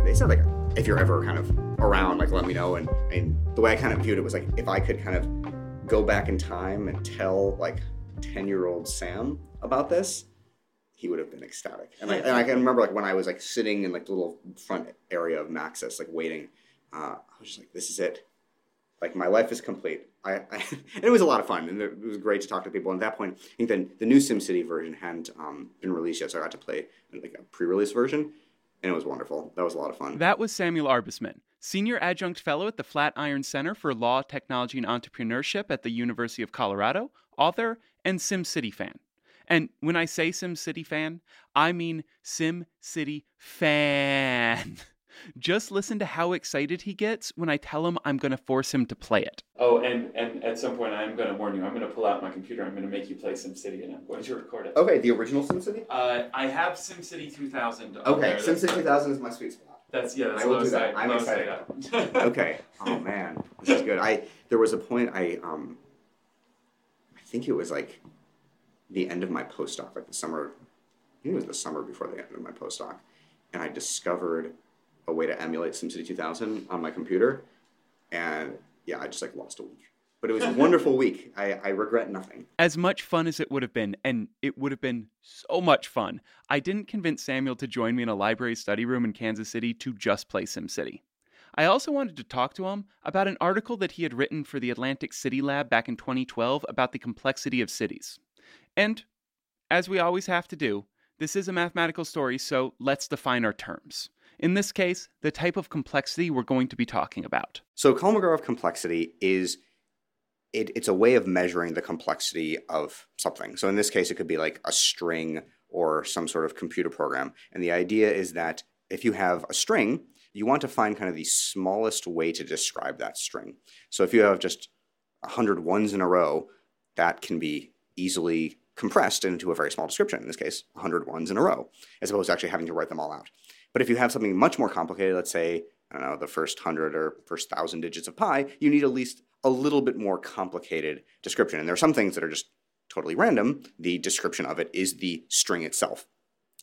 They said, like, if you're ever kind of around, like, let me know. And, and the way I kind of viewed it was like, if I could kind of go back in time and tell, like, 10 year old Sam about this, he would have been ecstatic. And, like, and I can remember, like, when I was, like, sitting in, like, the little front area of Maxis, like, waiting, uh, I was just like, this is it. Like, my life is complete. I, [LAUGHS] I and it was a lot of fun, and it was great to talk to people. And at that point, I think the, the new SimCity version hadn't um, been released yet, so I got to play like a pre-release version, and it was wonderful. That was a lot of fun. That was Samuel Arbesman, Senior Adjunct Fellow at the Flatiron Center for Law, Technology, and Entrepreneurship at the University of Colorado, author, and SimCity fan. And when I say SimCity fan, I mean SimCity fan. [LAUGHS] Just listen to how excited he gets when I tell him I'm going to force him to play it. Oh, and, and at some point I'm going to warn you. I'm going to pull out my computer. I'm going to make you play SimCity, and I'm going to record it. Okay, the original SimCity. Uh, I have SimCity 2000. Okay, there. SimCity That's- 2000 is my sweet spot. That's yeah. That's I will do that. I'm excited. [LAUGHS] okay. [LAUGHS] Oh man, this is good. I there was a point I um I think it was like the end of my postdoc, like the summer. I think it was the summer before the end of my postdoc, and I discovered a way to emulate SimCity 2000 on my computer, and yeah, I just like lost a week. But it was a wonderful week. I, I regret nothing. As much fun as it would have been, and it would have been so much fun, I didn't convince Samuel to join me in a library study room in Kansas City to just play SimCity. I also wanted to talk to him about an article that he had written for the Atlantic City Lab back in 2012 about the complexity of cities. And, as we always have to do, this is a mathematical story, so let's define our terms. In this case, the type of complexity we're going to be talking about. So Kolmogorov complexity is it, it's a way of measuring the complexity of something. So in this case, it could be like a string or some sort of computer program. And the idea is that if you have a string, you want to find kind of the smallest way to describe that string. So if you have just 100 ones in a row, that can be easily compressed into a very small description. In this case, 100 ones in a row, as opposed to actually having to write them all out. But if you have something much more complicated, let's say, I don't know, the first hundred or first thousand digits of pi, you need at least a little bit more complicated description. And there are some things that are just totally random. The description of it is the string itself.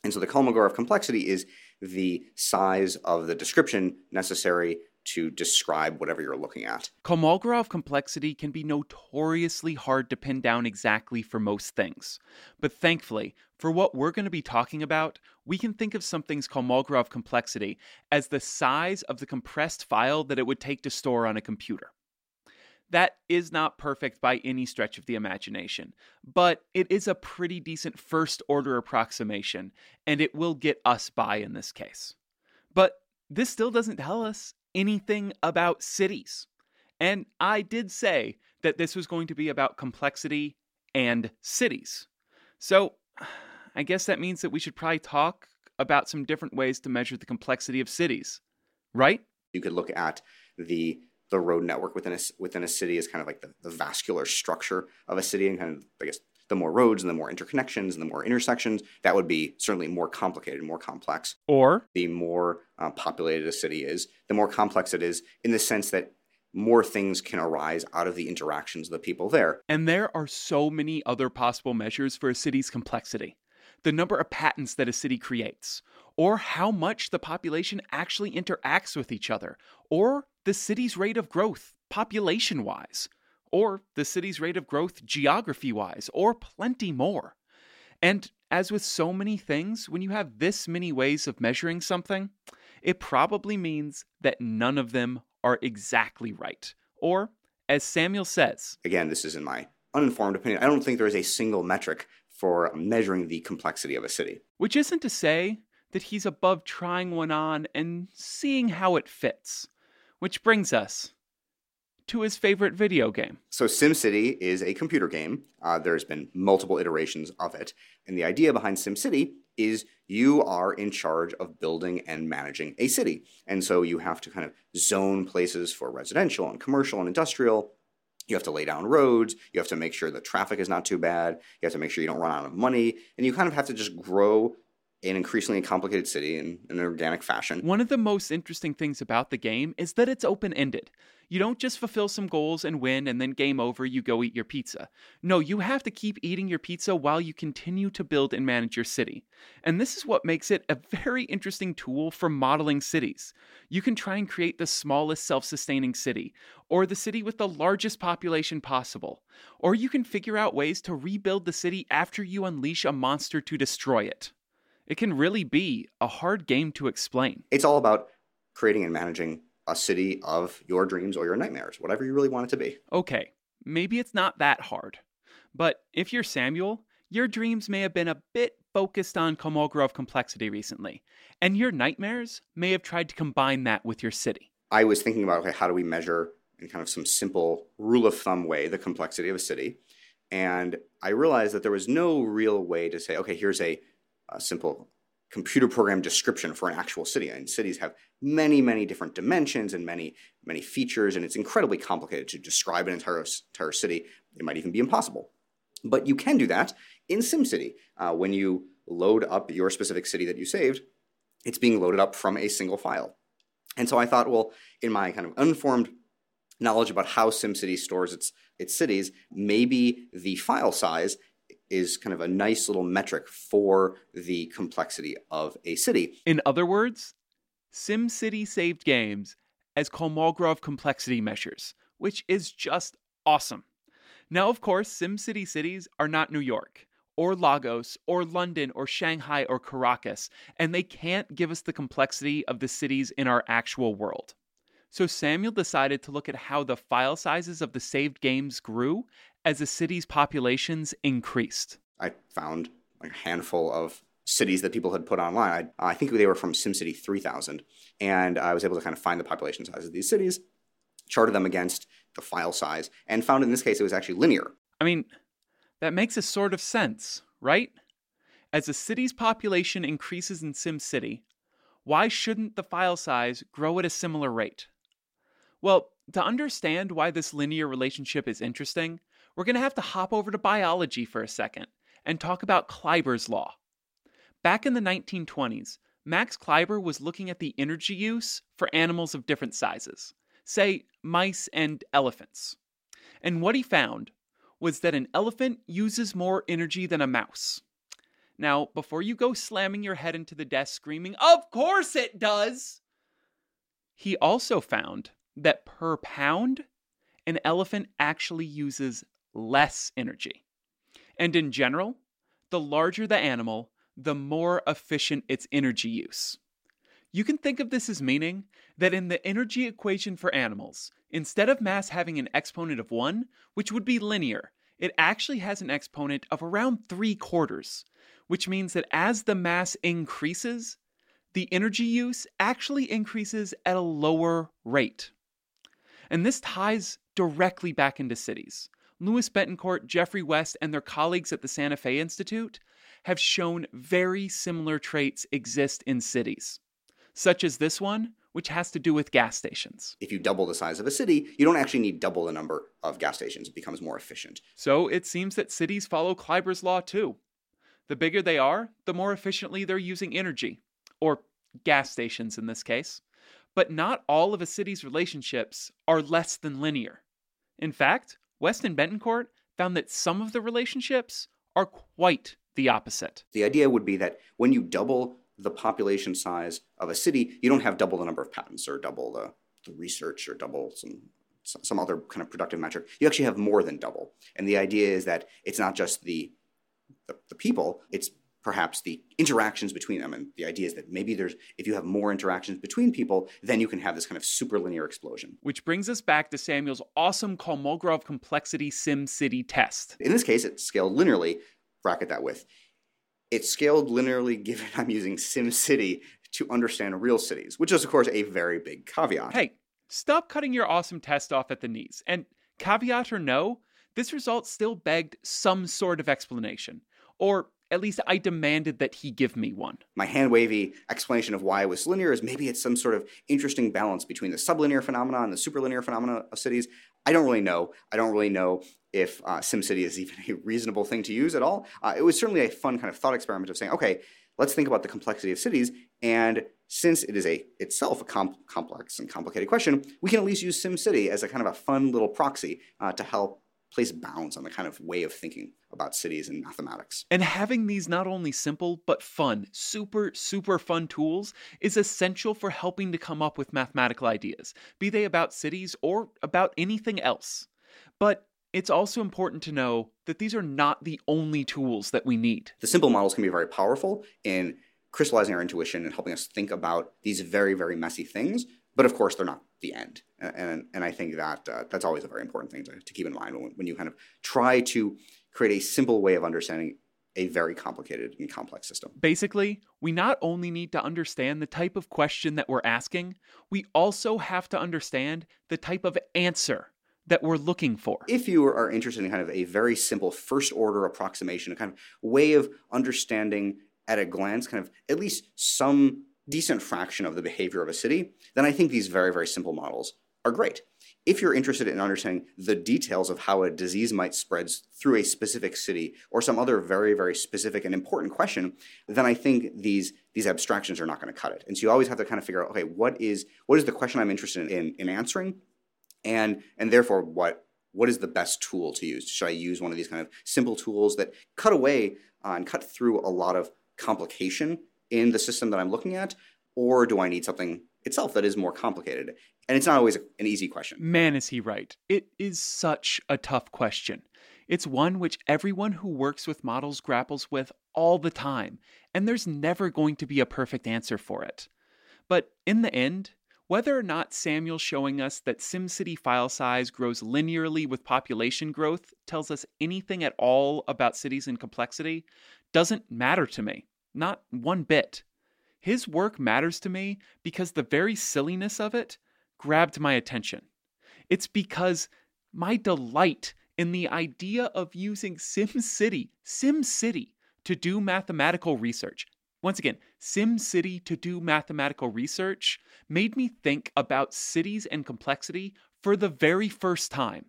And so the Kolmogorov complexity is the size of the description necessary to describe whatever you're looking at. Kolmogorov complexity can be notoriously hard to pin down exactly for most things. But thankfully, for what we're going to be talking about, we can think of something's Kolmogorov complexity as the size of the compressed file that it would take to store on a computer. That is not perfect by any stretch of the imagination, but it is a pretty decent first order approximation, and it will get us by in this case. But this still doesn't tell us anything about cities. And I did say that this was going to be about complexity and cities. So I guess that means that we should probably talk about some different ways to measure the complexity of cities, right? You could look at the the road network within a, within a city is kind of like the, the vascular structure of a city and kind of, I guess, the more roads and the more interconnections and the more intersections, that would be certainly more complicated, more complex. Or The more uh, populated a city is, the more complex it is in the sense that more things can arise out of the interactions of the people there. And there are so many other possible measures for a city's complexity. The number of patents that a city creates, or how much the population actually interacts with each other, or the city's rate of growth, population wise, or the city's rate of growth, geography wise, or plenty more. And as with so many things, when you have this many ways of measuring something, it probably means that none of them are exactly right. Or, as Samuel says, Again, this is in my uninformed opinion. I don't think there is a single metric for measuring the complexity of a city. which isn't to say that he's above trying one on and seeing how it fits. Which brings us to his favorite video game. So, SimCity is a computer game. Uh, there's been multiple iterations of it. And the idea behind SimCity is you are in charge of building and managing a city. And so you have to kind of zone places for residential and commercial and industrial. You have to lay down roads. You have to make sure the traffic is not too bad. You have to make sure you don't run out of money. And you kind of have to just grow an increasingly complicated city in, in an organic fashion. One of the most interesting things about the game is that it's open ended. You don't just fulfill some goals and win and then game over, you go eat your pizza. No, you have to keep eating your pizza while you continue to build and manage your city. And this is what makes it a very interesting tool for modeling cities. You can try and create the smallest self sustaining city, or the city with the largest population possible. Or you can figure out ways to rebuild the city after you unleash a monster to destroy it. It can really be a hard game to explain. It's all about creating and managing a city of your dreams or your nightmares, whatever you really want it to be. Okay, maybe it's not that hard. But if you're Samuel, your dreams may have been a bit focused on Kolmogorov complexity recently, and your nightmares may have tried to combine that with your city. I was thinking about okay, how do we measure in kind of some simple rule of thumb way the complexity of a city, and I realized that there was no real way to say, okay, here's a, a simple computer program description for an actual city. And cities have many, many different dimensions and many, many features, and it's incredibly complicated to describe an entire entire city. It might even be impossible. But you can do that in SimCity uh, when you load up your specific city that you saved. It's being loaded up from a single file. And so I thought, well, in my kind of unformed knowledge about how SimCity stores its its cities, maybe the file size is kind of a nice little metric for the complexity of a city. In other words, SimCity saved games as Kolmogorov complexity measures, which is just awesome. Now, of course, SimCity cities are not New York, or Lagos, or London, or Shanghai, or Caracas, and they can't give us the complexity of the cities in our actual world. So Samuel decided to look at how the file sizes of the saved games grew as the city's populations increased. I found like a handful of cities that people had put online. I, I think they were from SimCity 3000. And I was able to kind of find the population size of these cities, charted them against the file size, and found in this case it was actually linear. I mean, that makes a sort of sense, right? As a city's population increases in SimCity, why shouldn't the file size grow at a similar rate? Well, to understand why this linear relationship is interesting, we're going to have to hop over to biology for a second and talk about Kleiber's law. Back in the 1920s, Max Kleiber was looking at the energy use for animals of different sizes, say mice and elephants. And what he found was that an elephant uses more energy than a mouse. Now, before you go slamming your head into the desk screaming, Of course it does! He also found that per pound, an elephant actually uses less energy. And in general, the larger the animal, the more efficient its energy use. You can think of this as meaning that in the energy equation for animals, instead of mass having an exponent of 1, which would be linear, it actually has an exponent of around 3 quarters, which means that as the mass increases, the energy use actually increases at a lower rate. And this ties directly back into cities. Louis Bettencourt, Geoffrey West, and their colleagues at the Santa Fe Institute have shown very similar traits exist in cities, such as this one, which has to do with gas stations. If you double the size of a city, you don't actually need double the number of gas stations. It becomes more efficient. So it seems that cities follow Kleiber's law too. The bigger they are, the more efficiently they're using energy, or gas stations in this case. But not all of a city's relationships are less than linear. In fact, West and Bettencourt found that some of the relationships are quite the opposite. The idea would be that when you double the population size of a city, you don't have double the number of patents or double the, the research or double some some other kind of productive metric. You actually have more than double. And the idea is that it's not just the the, the people, it's perhaps the interactions between them. And the idea is that maybe there's, if you have more interactions between people, then you can have this kind of super linear explosion. Which brings us back to Samuel's awesome Kolmogorov complexity SimCity test. In this case, it's scaled linearly, bracket that with. It's scaled linearly given [LAUGHS] I'm using SimCity to understand real cities, which is, of course, a very big caveat. Hey, stop cutting your awesome test off at the knees. And caveat or no, this result still begged some sort of explanation. Or at least I demanded that he give me one. My hand wavy explanation of why it was linear is maybe it's some sort of interesting balance between the sublinear phenomena and the superlinear phenomena of cities. I don't really know. I don't really know if uh, SimCity is [LAUGHS] even a reasonable thing to use at all. Uh, it was certainly a fun kind of thought experiment of saying, okay, let's think about the complexity of cities. And since it is a itself a complex and complicated question, we can at least use SimCity as a kind of a fun little proxy uh, to help place bounds on the kind of way of thinking about cities and mathematics. And having these not only simple but fun, super, super fun tools is essential for helping to come up with mathematical ideas, be they about cities or about anything else. But it's also important to know that these are not the only tools that we need. The simple models can be very powerful in crystallizing our intuition and helping us think about these very, very messy things. But of course, they're not the end. And, and I think that uh, that's always a very important thing to, to keep in mind when, when you kind of try to create a simple way of understanding a very complicated and complex system. Basically, we not only need to understand the type of question that we're asking, we also have to understand the type of answer that we're looking for. If you are interested in kind of a very simple first order approximation, a kind of way of understanding at a glance, kind of at least some decent fraction of the behavior of a city, then I think these very, very simple models are great. If you're interested in understanding the details of how a disease might spread through a specific city or some other very, very specific and important question, then I think these these abstractions are not going to cut it. And so you always have to kind of figure out, okay, what is what is the question I'm interested in in answering, and and therefore what what is the best tool to use? Should I use one of these kind of simple tools that cut away uh, and cut through a lot of complication in the system that I'm looking at, or do I need something itself that is more complicated? And it's not always an easy question. Man, is he right. It is such a tough question. It's one which everyone who works with models grapples with all the time, and there's never going to be a perfect answer for it. But in the end, whether or not Samuel showing us that SimCity file size grows linearly with population growth tells us anything at all about cities and complexity doesn't matter to me. Not one bit. His work matters to me because the very silliness of it grabbed my attention. It's because my delight in the idea of using SimCity, SimCity, to do mathematical research, once again, SimCity to do mathematical research made me think about cities and complexity for the very first time.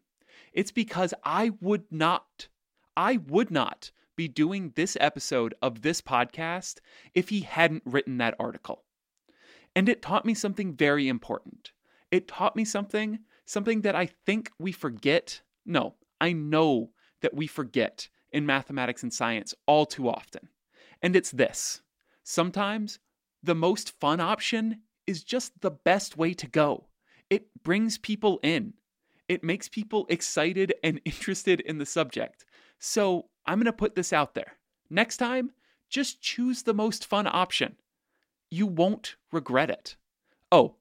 It's because I would not, I would not be doing this episode of this podcast if he hadn't written that article. And it taught me something very important. It taught me something, something that I think we forget. No, I know that we forget in mathematics and science all too often. And it's this Sometimes the most fun option is just the best way to go. It brings people in, it makes people excited and [LAUGHS] interested in the subject. So I'm going to put this out there. Next time, just choose the most fun option. You won't regret it. Oh,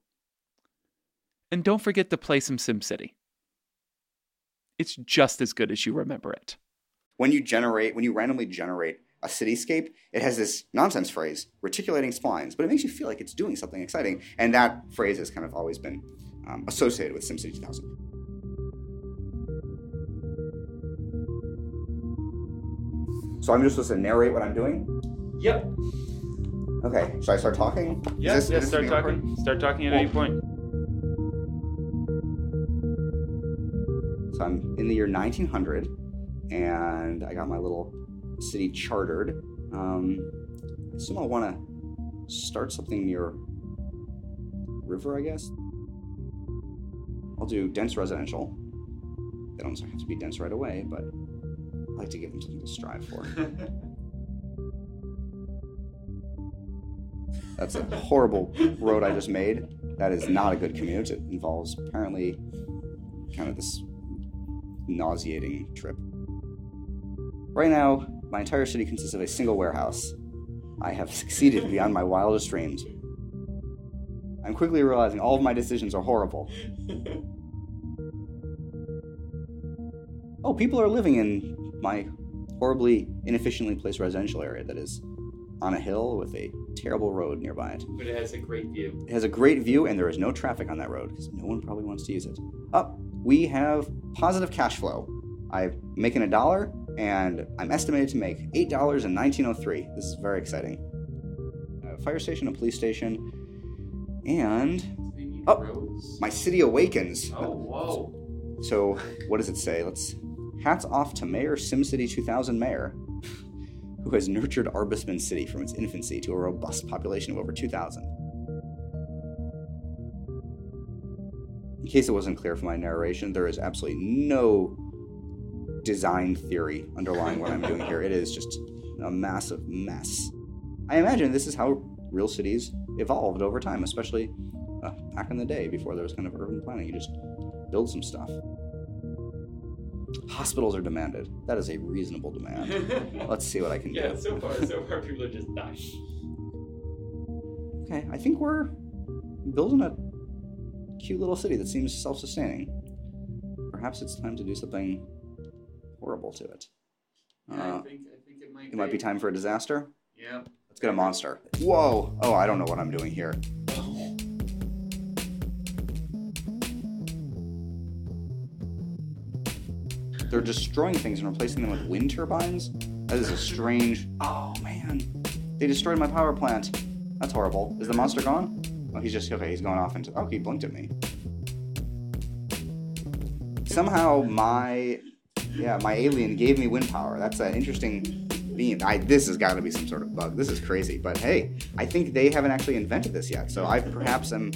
and don't forget to play some SimCity. It's just as good as you remember it. When you generate, when you randomly generate a cityscape, it has this nonsense phrase, reticulating splines, but it makes you feel like it's doing something exciting. And that phrase has kind of always been um, associated with SimCity 2000. So I'm just supposed to narrate what I'm doing? Yep. Okay, should I start talking? Yeah, this- yeah start talking. recorded? Start talking at Cool. any point. So I'm in the year 1900, and I got my little city chartered. Um, I assume I want to start something near river, I guess. I'll do dense residential. They don't have to be dense right away, but like to give them something to strive for. [LAUGHS] That's a horrible road I just made. That is not a good commute. It involves apparently kind of this nauseating trip. Right now, my entire city consists of a single warehouse. I have [LAUGHS] succeeded beyond my wildest dreams. I'm quickly realizing all of my decisions are horrible. [LAUGHS] Oh, people are living in my horribly inefficiently placed residential area that is on a hill with a terrible road nearby it. But it has a great view. It has a great view, and there is no traffic on that road because no one probably wants to use it. Up, we have positive cash flow. I'm making a dollar, and I'm estimated to make eight dollars in 1903. This is very exciting. A fire station, a police station, and Oh. roads. my city awakens. Oh, whoa. So, what does it say? Let's hats off to Mayor SimCity 2000 Mayor, [LAUGHS] who has nurtured Arbesman City from its infancy to a robust population of over 2,000. In case it wasn't clear from my narration, there is absolutely no design theory underlying what I'm doing here. It is just a massive mess. I imagine this is how real cities evolved over time, especially uh, back in the day before there was kind of urban planning. You just build some stuff. Hospitals are demanded. That is a reasonable demand. [LAUGHS] Let's see what I can yeah, do. so far, so far, people are just dying. Okay, I think we're building a cute little city that seems self sustaining. Perhaps it's time to do something horrible to it. Yeah, Uh, I think I think it might. it might be time for a disaster. Yeah. Let's get a monster. Whoa! Oh, I don't know what I'm doing here. They're destroying things and replacing them with wind turbines? That is a strange. Oh, man. They destroyed my power plant. That's horrible. Is the monster gone? Oh, he's just. Okay, he's going off into. Oh, he blinked at me. Somehow my. Yeah, my alien gave me wind power. That's an interesting being. I, this has got to be some sort of bug. This is crazy. But hey, I think they haven't actually invented this yet. So I perhaps am.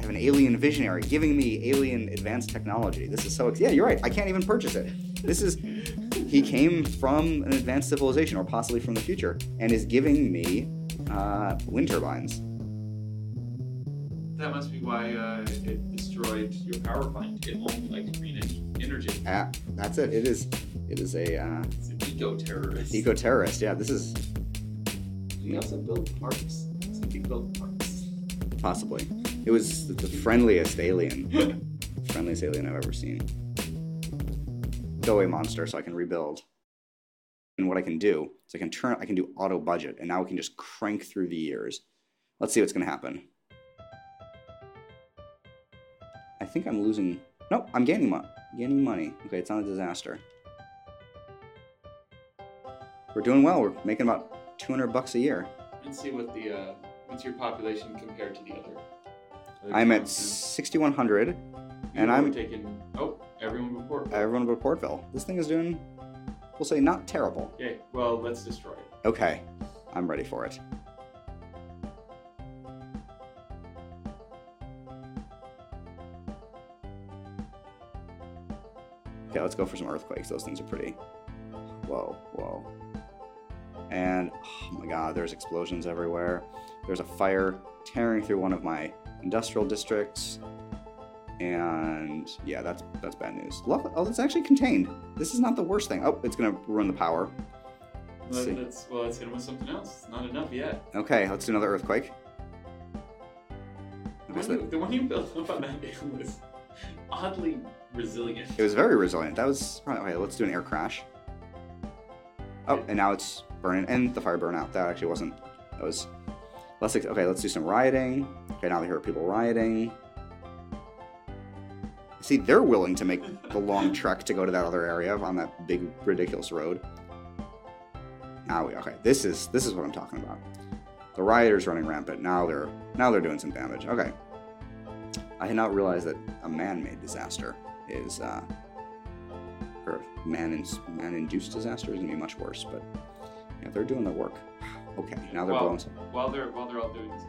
I have an alien visionary giving me alien advanced technology. This is so. ex- Yeah, you're right. I can't even purchase it. This is. He came from an advanced civilization, or possibly from the future, and is giving me uh, wind turbines. That must be why uh, it destroyed your power plant. It only likes green energy. Ah, that's it. It is. It is a uh, It's an eco terrorist. eco terrorist. Yeah, this is We also build parks. Some people build parks. Possibly. It was the friendliest alien. friendliest alien I've ever seen. Go away, monster, so I can rebuild. And what I can do is I can turn I can do auto budget, and now we can just crank through the years. Let's see what's gonna happen. I think I'm losing Nope, I'm gaining money. Gaining money. Okay, it's not a disaster. We're doing well. We're making about 200 bucks a year. And see what the uh, what's your population compared to the other. I'm at 6100 and I'm taking. Oh, everyone before. everyone but Portville. This thing is doing, we'll say, not terrible. Okay, well, let's destroy it. Okay, I'm ready for it. Okay, let's go for some earthquakes. Those things are pretty. Whoa, whoa. And oh my god, there's explosions everywhere. There's a fire tearing through one of my industrial districts. And yeah, that's that's bad news. Luck- Oh, it's actually contained. This is not the worst thing. Oh, it's gonna ruin the power. Let's Well, see. let's, well, let's hit him with something else. It's not enough yet. Okay, let's do another earthquake. The one, you, the one you built up [LAUGHS] on that day was oddly resilient. It was very resilient. That was right. Okay, let's do an air crash. Oh, and now it's burning, and the fire burned out. That actually wasn't. That was. Let's okay. Let's do some rioting. Okay, now they hear people rioting. See, they're willing to make the long [LAUGHS] trek to go to that other area on that big ridiculous road. Now we okay. This is this is what I'm talking about. the rioters running rampant. Now they're now they're doing some damage. Okay. I had not realized that a man-made disaster is uh, or man man-induced disaster is gonna be much worse. But yeah, they're doing their work. Okay, now they're while, blowing. While they're while they're all doing this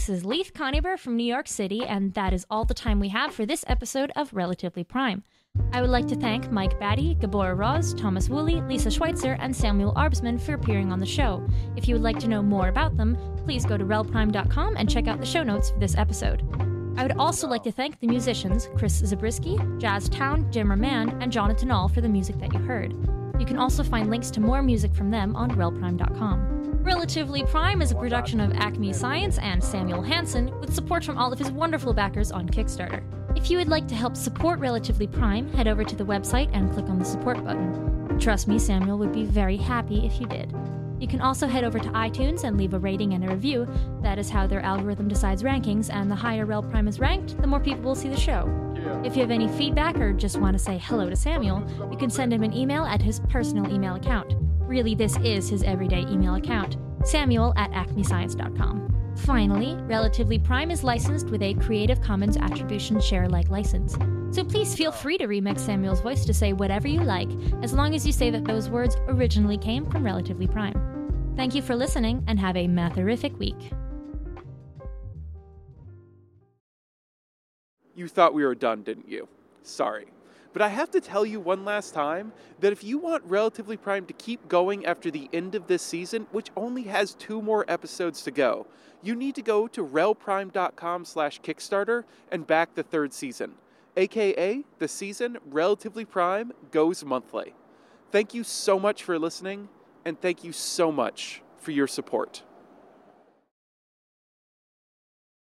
this is Leith Conyber from New York City, and that is all the time we have for this episode of Relatively Prime. I would like to thank Mike Batty, Gabor Roz, Thomas Woolley, Lisa Schweitzer, and Samuel Arbesman for appearing on the show. If you would like to know more about them, please go to relprime.com and check out the show notes for this episode. I would also like to thank the musicians Chris Zabriskie, Jazz Town, Jimmer Mann, and Jonathan All for the music that you heard. You can also find links to more music from them on relprime.com. Relatively Prime is a production of Acme Science and Samuel Hansen, with support from all of his wonderful backers on Kickstarter. If you would like to help support Relatively Prime, head over to the website and click on the support button. Trust me, Samuel would be very happy if you did. You can also head over to iTunes and leave a rating and a review. That is how their algorithm decides rankings, and the higher Rel Prime is ranked, the more people will see the show. If you have any feedback or just want to say hello to Samuel, you can send him an email at his personal email account. Really, this is his everyday email account samuel at acmescience.com. Finally, Relatively Prime is licensed with a Creative Commons Attribution Share Alike license. So please feel free to remix Samuel's voice to say whatever you like, as long as you say that those words originally came from Relatively Prime. Thank you for listening and have a matherific week. You thought we were done, didn't you? Sorry. But I have to tell you one last time that if you want Relatively Prime to keep going after the end of this season, which only has two more episodes to go, you need to go to relprime.com slash Kickstarter and back the third season. AKA, the season Relatively Prime goes monthly. Thank you so much for listening, and thank you so much for your support.